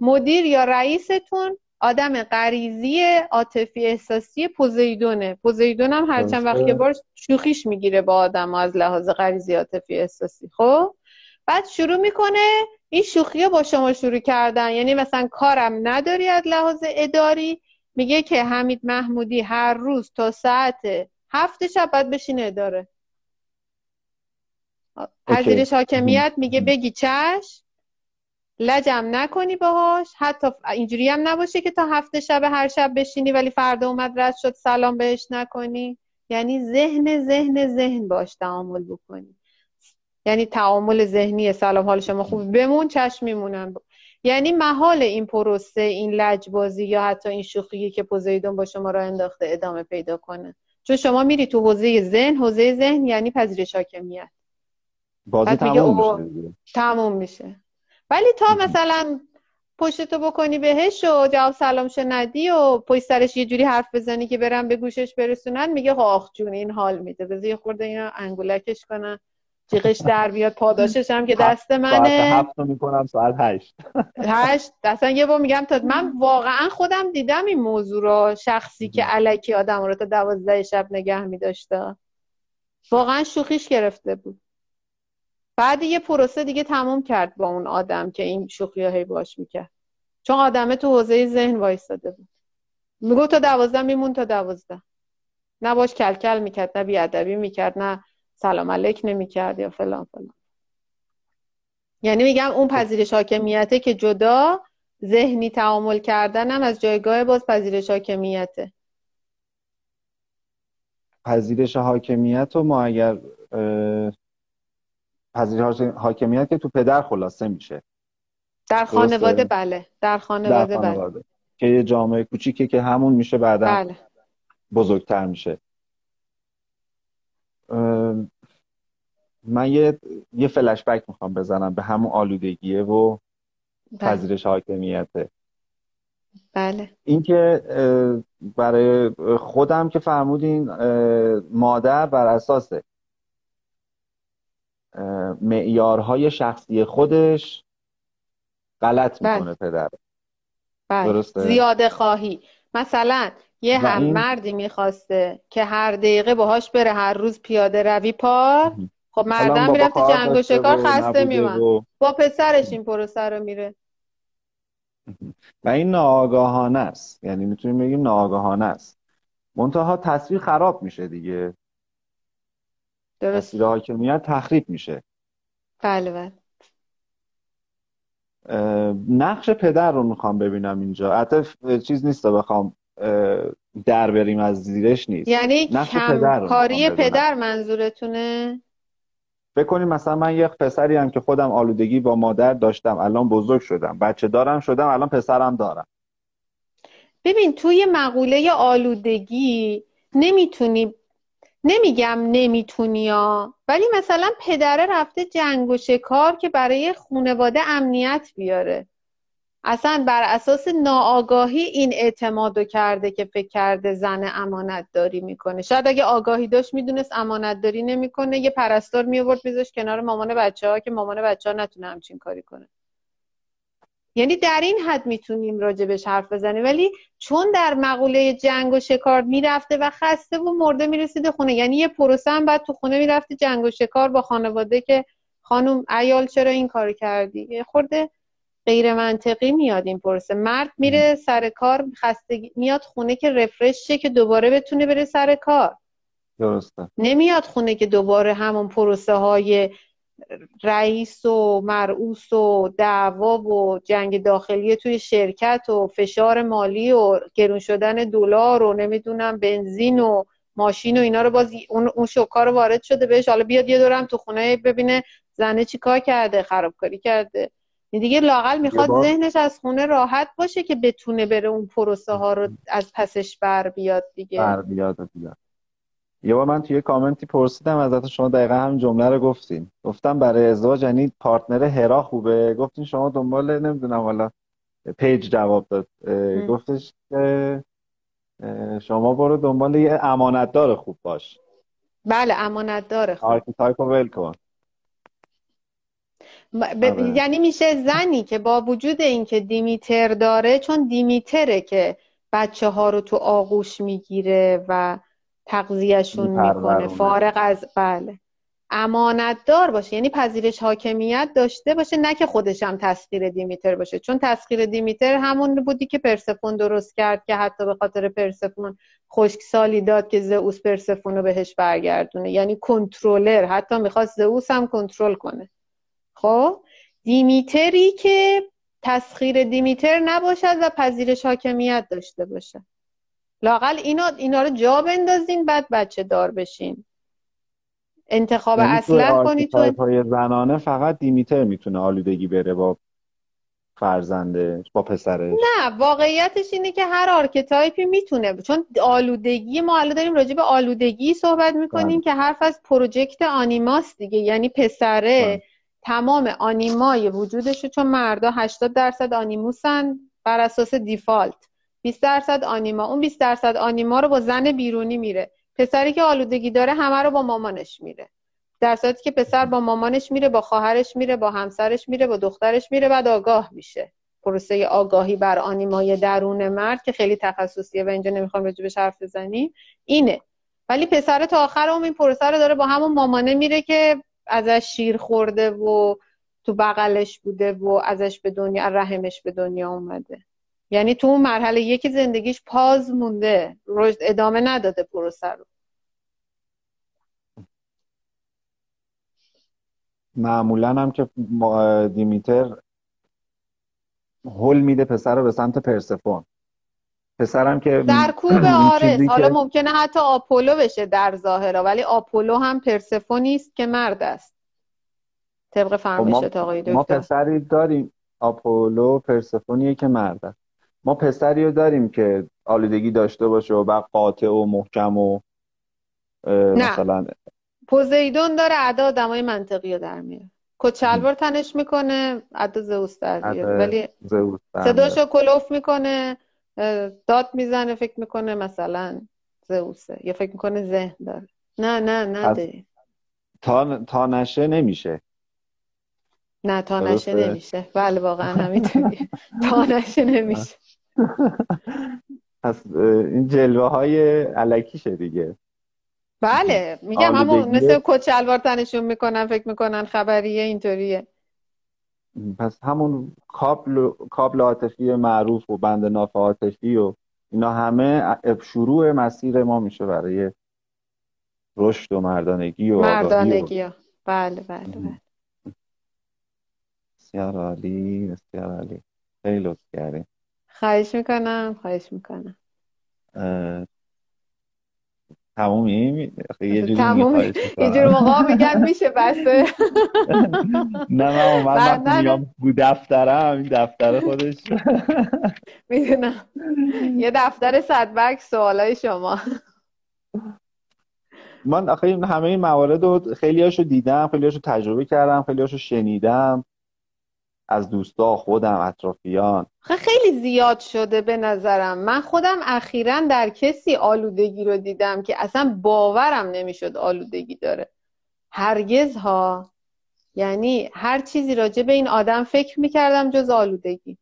مدیر یا رئیستون آدم غریزی عاطفی احساسی پوزیدونه. پوزیدون هم هر چند وقت بار شوخیش می‌گیره با آدم از لحاظ غریزی عاطفی احساسی. خب؟ بعد شروع می‌کنه این شوخی با شما شروع کردن. یعنی مثلا کارم نداری از لحاظ اداری. میگه که حمید محمودی هر روز تا ساعت هفت شب باید بشینه اداره. پذیرش حاکمیت میگه بگی چش لجم نکنی باهاش حتی اینجوری هم نباشه که تا هفته شب هر شب بشینی ولی فردا اومد رد شد سلام بهش نکنی. یعنی ذهن ذهن ذهن باش تعامل بکنی. یعنی تعامل ذهنی سلام حال شما خوب. بمون چشم میمونن یعنی محال این پروسه این لجبازی یا حتی این شوخی که پوزیدون با شما را انداخته ادامه پیدا کنه. چون شما میری تو حوزه ذهن حوزه ذهن یعنی پذیرش حاکمیت. بازی تموم میشه تموم میشه. ولی تا مثلا پشتتو بکنی بهش و جواب سلامش ندی و پشت سرش یه جوری حرف بزنی که برم به گوشش برسونن میگه آخ جون این حال میده. بذار یه خورده اینا انگولکش کنن. جیغش در بیاد پاداشش هم که دست منه. ساعت هفت می‌کنم ساعت هشت. هشت. اصلا یه بار میگم تا من واقعا خودم دیدم این موضوع رو شخصی که علکی آدم رو تا دوازده شب نگه میداشته. واقعا شوخیش گرفته بود. بعد یه پروسه دیگه تموم کرد با اون آدم که این شوخی هی باش می‌کرد. چون آدمه تو حوزه ذهن وایستاده بود. میگو تا دوازده میمون تا دوازده. نه باش کلکل می‌کرد نه بیادبی می‌کرد نه سلام علیک نمی‌کرد یا فلان فلان. یعنی میگم اون پذیرش حاکمیته که جدا ذهنی تعامل کردنم از جایگاه باز پذیرش حاکمیته. پذیرش حاکمیت رو ما اگر پذیرش حاکمیت که تو پدر خلاصه میشه. در خانواده بله. در خانواده, در خانواده. بله که یه جامعه کوچیکه که همون میشه بعدا بله. بزرگتر میشه. من یه یه فلش بک می‌خوام بزنم به همون آلودگیه و بله. پذیرش حاکمیته بله اینکه برای خودم که فرمودین مادر بر اساس معیارهای شخصی خودش غلط بله. می‌کنه پدر بله. درسته زیاده خواهی مثلا یه هم مردی می‌خواسته که هر دقیقه باهاش بره هر روز پیاده روی پار خب مردم می‌رفت جنگ و شکار خسته میمن با پسرش این پروسه رو میره. و این ناآگاهانه است. یعنی می‌تونیم بگیم ناآگاهانه است. منتها تصویر خراب میشه دیگه. درست. تصویر حاکمیت تخریب میشه. بله بله. نقش پدر رو می‌خوام ببینم اینجا. حتی چیز نیست بخوام در بریم از زیرش نیست. یعنی کم کاری پدر منظورتونه؟ بکنیم مثلا من یک پسری هم که خودم آلودگی با مادر داشتم الان بزرگ شدم. بچه دارم شدم الان پسرم دارم. ببین توی مقوله آلودگی نمی‌تونی نمیگم نمی‌تونی ها ولی مثلا پدره رفته جنگ و شکار که برای خونواده امنیت بیاره. اصلا بر اساس ناآگاهی این اعتمادو کرده که فکر کرده زن امانت داری می‌کنه. شاید اگه آگاهی داشت می‌دونست امانت داری نمی‌کنه. یه پرستار میورد میذاش کنار مامان بچه ها که مامان بچه ها نتونه همچین کاری کنه. یعنی در این حد می‌تونیم راجبش حرف بزنیم. ولی چون در مقوله جنگ و شکار می‌رفته و خسته و مرده می‌رسیده خونه یعنی یه پروسه هم بعد تو خونه می‌رفته جنگ و شکار با خانواده که خانم ایال چرا این کار کردی؟ خورده غیر منطقی میاد این پروسه. مرد میره سر کار خستگی میاد خونه که رفرش شه که دوباره بتونه بره سر کار. درسته. نمیاد خونه که دوباره همون پروسه های رئیس و مرعوس و دعوا و جنگ داخلی توی شرکت و فشار مالی و گرون شدن دلار و نمی‌دونم بنزین و ماشین و اینا رو باز اون, اون شوکا رو وارد شده بهش. حالا بیاد یه دورم تو خونه ببینه زنه چی کار کرده خرابکاری کرده. دیگه لاقل می‌خواد ذهنش از خونه راحت باشه که بتونه بره اون پروسه ها رو از پسش بر بیاد دیگه. بر بیاد بیاد. یه بار من توی کامنتی پرسیدم ازت شما دقیقا همین جمله رو گفتین. گفتم برای ازدواج یعنی partner هرا خوبه؟ گفتین شما دنبال نمی‌دونم حالا page جواب داد. گفتش که شما برو دنبال یه امانتدار خوب باش. بله امانتدار خوب. archetype ول کن. ب... آره. یعنی میشه زنی که با وجود اینکه دیمیتر داره چون دیمیتره که بچه ها رو تو آغوش می‌گیره و تغذیهشون می‌کنه. فارغ از بله. امانتدار باشه یعنی پذیرش حاکمیت داشته باشه نه که خودش هم تسخیر دیمیتر باشه. چون تسخیر دیمیتر همون بودی که پرسفون درست کرد که حتی به خاطر پرسفون سالی داد که زئوس پرسفون رو بهش برگردونه. یعنی کنترلر. حتی می‌خواست زئوس هم کنترل کنه. خب دیمیتری که تسخیر دیمیتر نباشد و پذیرش حاکمیت داشته باشه لاقل اینا, اینا رو جا بندازین بعد بچه دار بشین. انتخاب یعنی اصلا کنی تو های زنانه فقط دیمیتر می‌تونه آلودگی بره با فرزنده با پسرش؟ نه واقعیتش اینه که هر archetype ی می‌تونه. چون آلودگی ما الان داریم راجع به آلودگی صحبت می‌کنیم بله. که حرف از project آنیماس دیگه. یعنی پسره بله. تمام آنیمای وجودشو چون مردا 80 درصد آنیموسن بر اساس default. 20 درصد آنیما. اون 20 درصد آنیما رو با زن بیرونی میره. پسری که آلودگی داره همه رو با مامانش میره. در صورتی که پسر با مامانش میره با خواهرش میره با همسرش میره با دخترش میره بعد آگاه میشه. پروسه آگاهی بر آنیمای درون مرد که خیلی تخصصیه و اینجا نمی‌خوام راجبش حرف بزنیم اینه. ولی پسر تا آخر اون این پروسه رو داره با همون مامانه میره که ازش شیر خورده و تو بغلش بوده و ازش به دنیا رحمش به دنیا اومده. یعنی تو اون مرحله یکی زندگیش پاز مونده. رشد ادامه نداده پروسه رو. معمولا هم که دیمیتر هل میده پسر رو به سمت پرسفون. پسرم که در کوب آرس حالا ممکنه حتی آپولو بشه در ظاهرا ولی آپولو هم پرسفونی است که مرد است. طبق خب فرمایشات آقای دکتر. ما پسری داریم. آپولو پرسفونیه که مرد است. ما پسری رو داریم که آلودگی داشته باشه و بعد قاطع و محکم و مثلا پوزیدون داره ادا آدمای منطقی رو در میاره. کچلوار تنش می‌کنه ادا زئوس در میاره ولی صداشو کلوف می‌کنه. داد می‌زنه فکر می‌کنه مثلا زئوسه یا فکر می‌کنه ذهن داره. نه نه نه تا تا نشه نمیشه. نه تا نشه نمیشه. بله واقعا همینطوری تا نشه نمیشه. پس این جلوه های علکیشه دیگه. بله میگم همون مثل کچلوار تنشون می‌کنن فکر می‌کنن خبریه اینطوریه. پس همون کابل کابل عاطفی معروف و بند ناف عاطفی و اینا همه شروع مسیر ما میشه برای رشد و مردانگی و مردانگی و... بله بله بله. بسیار عالی بسیار عالی. خیلی لطف کردیم خواهش می‌کنم خواهش می‌کنم. تمومی یه جوری تمومی یه جور موقع میگن میشه بسه؟ نه من من میام بو دفترم این دفتر خودش می‌دونم. یه دفتر صدبک سوالای شما. من آخه همه این موارد رو خیلی هاشو دیدم خیلی هاشو تجربه کردم خیلی هاشو شنیدم. از دوستا خودم اطرافیان. خیلی زیاد شده به نظرم. من خودم اخیرا در کسی آلودگی رو دیدم که اصلا باورم نمی‌شد آلودگی داره. هرگز ها یعنی هر چیزی راجع به این آدم فکر می‌کردم جز آلودگی.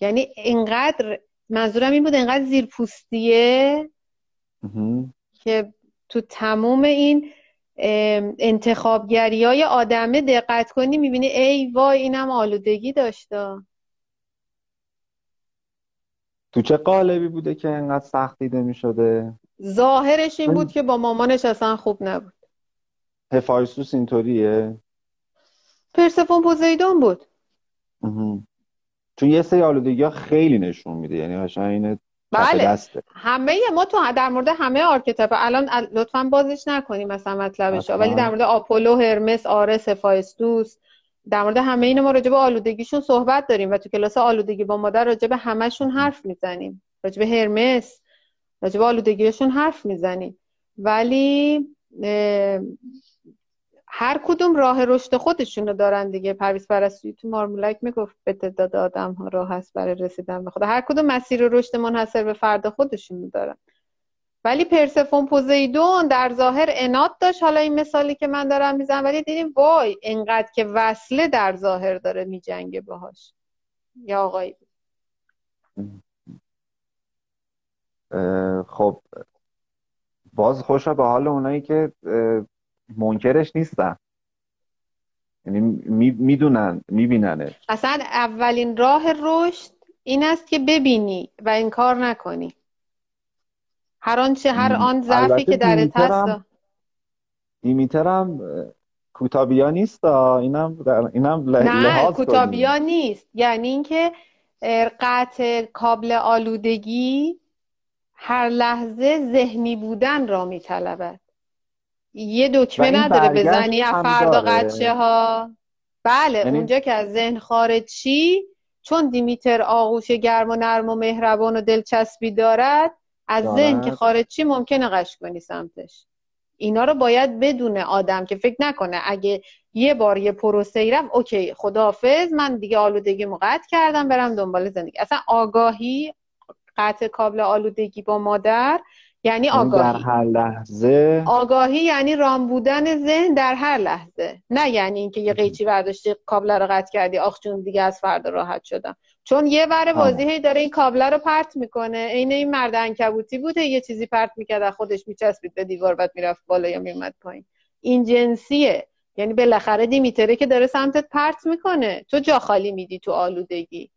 یعنی اینقدر منظورم این بود اینقدر زیرپوستیه که تو تموم این انتخابگری های آدمه دقت کنی می‌بینی ای وای اینم آلودگی داشته تو چه قالبی بوده که انقدر سخت دیده می‌شده؟ ظاهرش این بود که با مامانش اصلا خوب نبود. هفایستوس اینطوریه؟ پرسفون پوزیدون بود. چون یه سری آلودگی ها خیلی نشون میده یعنی قشنگ بله. همه ما تو در مورد همه archetype الان لطفا بازش نکنیم مثلا مطلبش ولی در مورد آپولو هرمس آرس هفایستوس در مورد همه اینا ما راجع به آلودگیشون صحبت داریم و تو کلاس آلودگی با مادر راجع به همشون حرف می‌زنیم. راجع به هرمس راجع به آلودگیشون حرف می‌زنیم. ولی هر کدوم راه رشد خودشونو دارن دیگه. پرویز پرستویی تو مارمولک می‌گفت به تعداد آدم ها راه هست برای رسیدن به خدا. هر کدوم مسیر رشد منحصر به فرد خودشونو دارن. ولی پرسفون پوزیدون در ظاهر انات داشت. حالا این مثالی که من دارم می‌زنم ولی دیدیم وای انقدر که وصله در ظاهر داره میجنگه باهاش. یا آقایی؟ خب باز خوش به حال اونایی که منکرش نیستن. یعنی می‌دونن میبیننه اصلا اولین راه رشد این است که ببینی و انکار نکنی. هر آنچه هر آن ضعفی که در هست دیمیترم کوتابیا نیست اینم در اینم نه کوتابیا نیست. یعنی اینکه قطع کابل آلودگی هر لحظه ذهنی بودن را میطلبد. یه دکمه نداره بزنی از فردا قچه ها. بله یعنی... اونجا که از ذهن خارج شی چون دیمیتر آغوش گرم و نرم و مهربان و دلچسبی دارد از ذهن که خارج چی ممکنه قش کنی سمتش. اینا رو باید بدونه آدم که فکر نکنه اگه یه بار یه پروسه ای رفت اوکی خداحافظ من دیگه آلودگی قطع کردم برم دنبال زندگی. اصلا آگاهی قطع کابل آلودگی با مادر یعنی, یعنی آگاهی. در هر لحظه. آگاهی یعنی رام بودن ذهن در هر لحظه. نه یعنی اینکه یه قیچی برداشتی کابل رو قطع کردی آخ جون دیگه از فردا راحت شدم. چون یه ور بازی داره این کابل رو پرت می‌کنه. عین این مرد انکبوتی بوده یه چیزی پرت می‌کرد خودش میچسبید به دیوار بعد می‌رفت بالا یا میومد پایین. این جنسیه. یعنی بالاخره دیمیتره که داره سمتت پرت می‌کنه. تو جا خالی میدی تو آلودگی.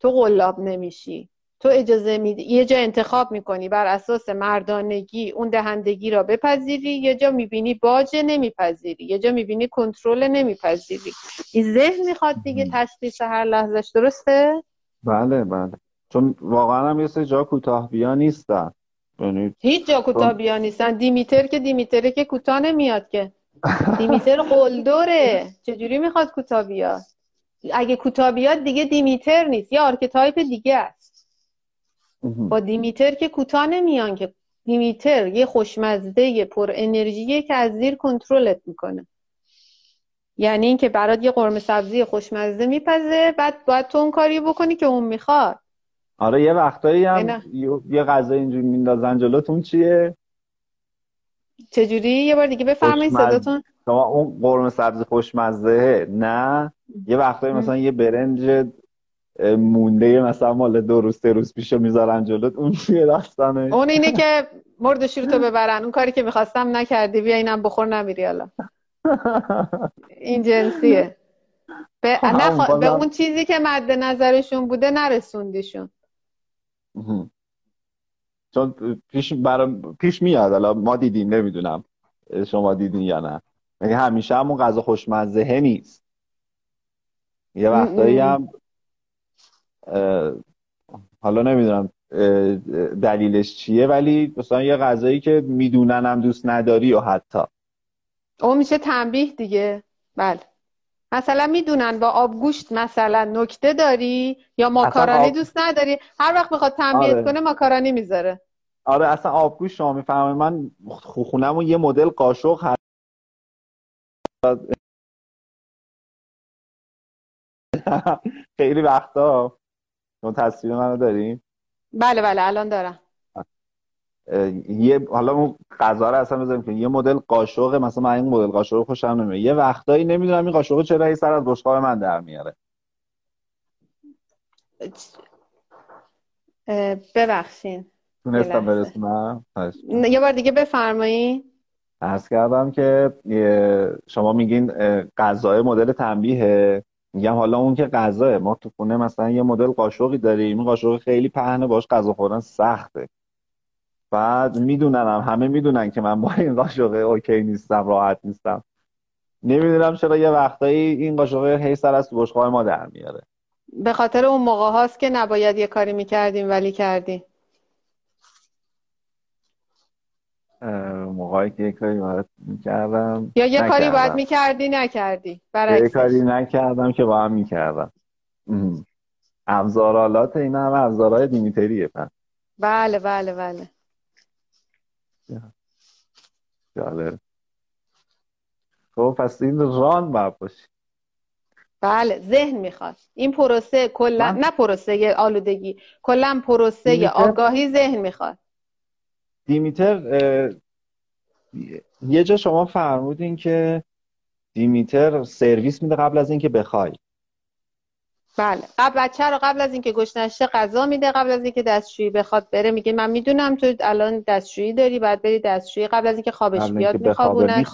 تو قلاب نمیشی. تو اجازه میدی یه جا انتخاب می‌کنی بر اساس مردانگی اون دهندگی را بپذیری یه جا می‌بینی باج نمیپذیری یه جا می‌بینی کنترل نمیپذیری. این ذهن می‌خواد دیگه تشخیص هر لحظهش درسته؟ بله بله. چون واقعا هم یه سری جا کوتاه بیا نیستن. یعنی هیچ جا کوتاه بیا نیستن. دیمیتر که دیمیتره که کوتاه نمیاد که. دیمیتر قلدره. چجوری می‌خواد کوتاه بیاد؟ اگه کوتاه بیاد دیگه دیمیتر نیست. یه archetype دیگه است. با دیمیتر که کوتاه نمیان که دیمیتر یه خوشمزده پر انرژیه که از زیر کنترلت می‌کنه. یعنی اینکه برات یه قرمه سبزی خوشمزه میپزه بعد باید تو اون کاری بکنی که اون می‌خواد. آره یه وقتایی هم یه غذا اینجوری میندازن جلوتون چیه؟ چجوری؟ یه بار دیگه بفرمایید صداتون. شما اون قرمه سبزی خوشمزه نه؟ یه وقتایی مثلا یه برنج مونده مثلا مال دو روز سه روز پیشو می‌ذارن جلوت اون چیه داستانه اون اینه که مرد تو ببرن. اون کاری که می‌خواستم نکردی. بیا اینم بخور نمیری حالا. این جنسیه. به, خب، به اون چیزی که مد نظرشون بوده نرسوندیشون. چون پیش پیش میاد. حالا ما دیدیم نمی‌دونم. شما دیدین یا نه. یعنی همیشه همون غذا خوشمزه نیست؟ یه وقتایی هم حالا نمی‌دونم دلیلش چیه ولی مثلا یه غذایی که می‌دونن هم دوست نداری و حتی. اون میشه تنبیه دیگه. بله. مثلا می‌دونن با آبگوشت مثلا نکته داری یا ماکارانی دوست نداری. هر وقت می‌خواد تنبیه آره. کنه ماکارانی می‌ذاره. آره اصلا آبگوشت شما می‌فهمه. من خونمون یه مدل قاشق هست. خیلی وقتا شما تصویر منو داریم؟ بله بله الان دارم. یه حالا اون غذا رو اصلا بذاریم که یه مدل قاشق مثلا من این مدل قاشق خوشم نمیاد. یه وقتایی نمی‌دونم این قاشق چرا سر از بشقاب من در میاره. ببخشین. تونستم برسونم یه بار دیگه بفرمایید عرض کردم که شما میگین غذای مدل تنبیه میگم حالا اون که غذاه ما تو خونه مثلا یه مدل قاشقی داریم این قاشق خیلی پهنه باش غذا خوردن سخته. بعد می‌دونن همه می‌دونن که من با این قاشق اوکی نیستم راحت نیستم. نمی‌دونم چرا یه وقتایی این قاشق هی سر از تو ما در میاره. به خاطر اون موقع هاست که نباید یه کاری می‌کردیم ولی کردیم. موقعی که یه کاری باید می‌کردم یا یه کاری باید می‌کردی نکردی. یه کاری نکردم که با هم می‌کردم ابزارالات این هم ابزارهای دیمیتریه پس. بله بله بله. جالب. خب پس این ران باید باشی بله ذهن می‌خواد. این پروسه کلا نه پروسه آلودگی. کلا پروسه آگاهی ذهن می‌خواد. دیمیتر یه جا شما فرمودین که دیمیتر سرویس میده قبل از اینکه بخوای. بله. قبل بچه رو قبل از اینکه گشنشه غذا میده قبل از اینکه دستشویی بخواد بره میگه من می‌دونم تو الان دستشویی داری بعد بری دستشویی قبل از اینکه خوابش بیاد میخوابونه.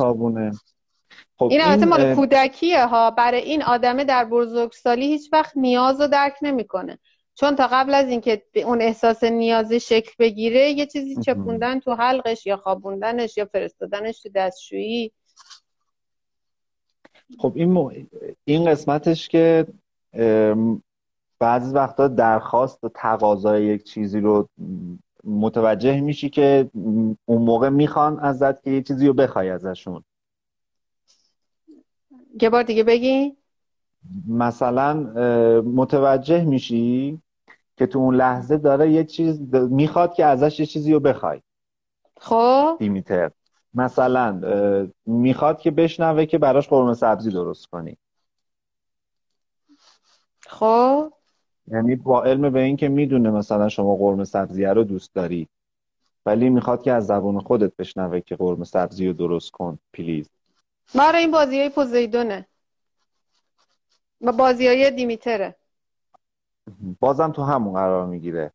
خب این البته مال کودکیه ها. برای این آدمه در بزرگسالی هیچ وقت نیاز رو درک نمی‌کنه. چون تا قبل از اینکه اون احساس نیاز شکل بگیره یه چیزی چپوندن تو حلقش یا خوابوندنش یا فرستادنش تو دستشویی. خب این این قسمتش که بعضی وقتا درخواست و تقاضای یک چیزی رو متوجه میشی که اون موقع می‌خوان ازت که یه چیزی رو بخوای ازشون. یه بار دیگه بگی. مثلا متوجه میشی که تو اون لحظه داره یه چیز می‌خواد که ازش یه چیزی رو بخوای. خب. دیمیتر. مثلا می‌خواد که بشنوه که براش قرمه سبزی درست کنی. خب. یعنی با علم به این که می‌دونه مثلا شما قرمه سبزی رو دوست داری ولی می‌خواد که از زبون خودت بشنوه که قرمه سبزی رو درست کن پلیز. ما این بازی های پوزیدونه. و بازی های دیمیتره. بازم تو همون قرار می‌گیره.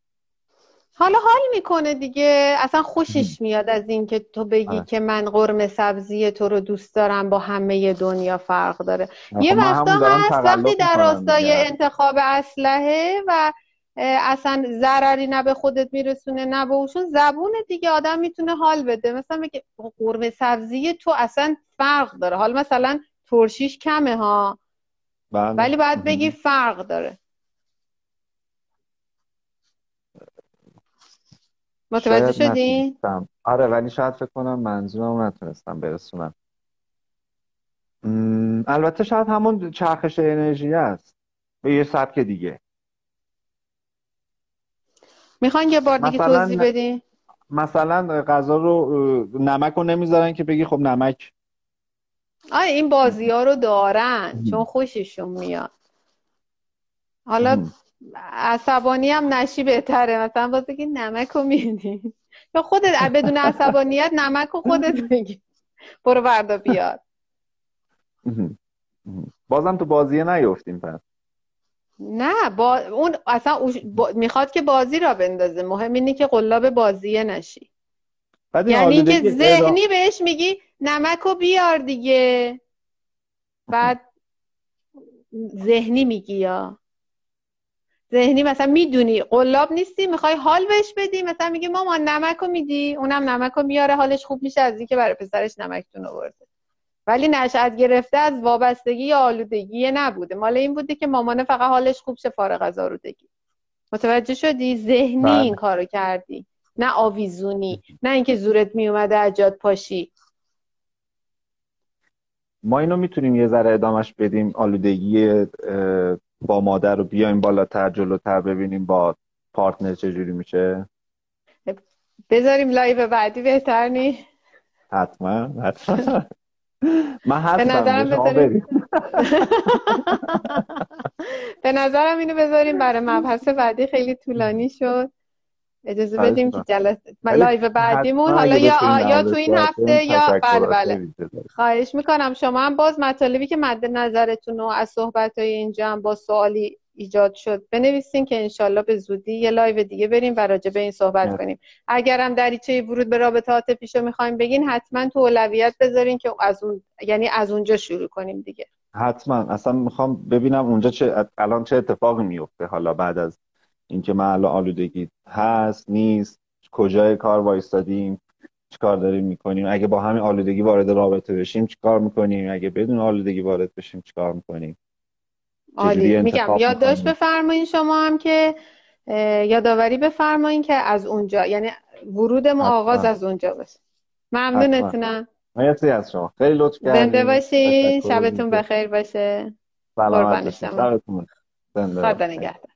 حالا حال می‌کنه دیگه. اصلا خوشش میاد از اینکه تو بگی که من قرمه سبزی تو رو دوست دارم با همه دنیا فرق داره. یه وقتا هست وقتی در راستای انتخاب اسلحه و اصلا ضرری نه به خودت میرسونه نه به اوشون زبون دیگه آدم می‌تونه حال بده. مثلا بگه قرمه سبزی تو اصلا فرق داره. حال مثلا ترشیش کمه ها. بله. ولی باید بگی فرق داره متوجه شدی؟ آره ولی شاید فکر کنم منظورم نتونستم برسونم البته شاید همون چرخش انرژی است به یه سبک دیگه می‌خوان یه بار دیگه توضیح بدی؟ مثلا غذا رو نمک رو نمی‌ذارن که بگی خب نمک آه این بازی ها رو دارن چون خوششون میاد. حالا عصبانی هم نشی بهتره. مثلا باز بگی نمک رو میدی. یا خودت بدون عصبانیت نمک رو خودت بگی. برو بردا بیاد بازم تو بازیه نیفتیم پس. نه با اون اصلا می‌خواد که بازی را بندازه. مهم اینه که قلاب بازیه نشی. یعنی اینکه ذهنی بهش میگی نمک رو بیار دیگه. بعد ذهنی میگی یا. ذهنی مثلا می‌دونی. قلاب نیستی می‌خوای حال بهش بدی. مثلا میگی ماما نمک رو میدی. اونم نمک رو میاره. حالش خوب میشه. از اینکه برای پسرش نمکتون آورده ولی نشأت گرفته از وابستگی یا آلودگی نبوده. مال این بوده که مامانه فقط حالش خوب شه فارغ از آلودگی. متوجه شدی؟ ذهنی بله. این کارو کردی. نه آویزونی. نه اینکه زورت میومده اجاد پاشی. ما اینو می‌تونیم یه ذره ادامش بدیم آلودگی با مادر رو بیایم بالاتر جلوتر ببینیم با partner چجوری میشه. بذاریم live بعدی بهتر نی؟ حتما حتما. من هستم به نظرم اینو بذاریم برای مبحث بعدی خیلی طولانی شد. اجازه بدیم که جلسه live بعدیمون حالا یا یا تو این هفته یا بله بله خواهش می‌کنم. شما هم باز مطالبی که مد نظرتون از صحبت های اینجا هم با سوالی ایجاد شد بنویسین که انشالله به زودی یه live دیگه بریم و راجع به این صحبت کنیم. اگرم دریچه ورود به رابطات پیشو می‌خوایم بگین حتما تو اولویت بذارین که از اون یعنی از اونجا شروع کنیم دیگه. حتما. اصلا می‌خوام ببینم اونجا چه الان چه اتفاقی میفته حالا بعد از اینکه محل آلودگی هست نیست. کجای کار وایستادیم؟ چیکار داریم می‌کنیم؟ اگه با همین آلودگی وارد رابطه بشیم چیکار می‌کنیم؟ اگه بدون آلودگی وارد بشیم چیکار می‌کنیم؟ عالی. میگم یادداشت بفرمایین شما هم که یادآوری بفرمایین که از اونجا یعنی ورودمون آغاز از اونجا باشه ممنونتونم. مرسی از شما. خیلی لطف کردید زنده باشین. شبتون بخیر باشه. سلامت باشین. شبتون خدا نگهدار.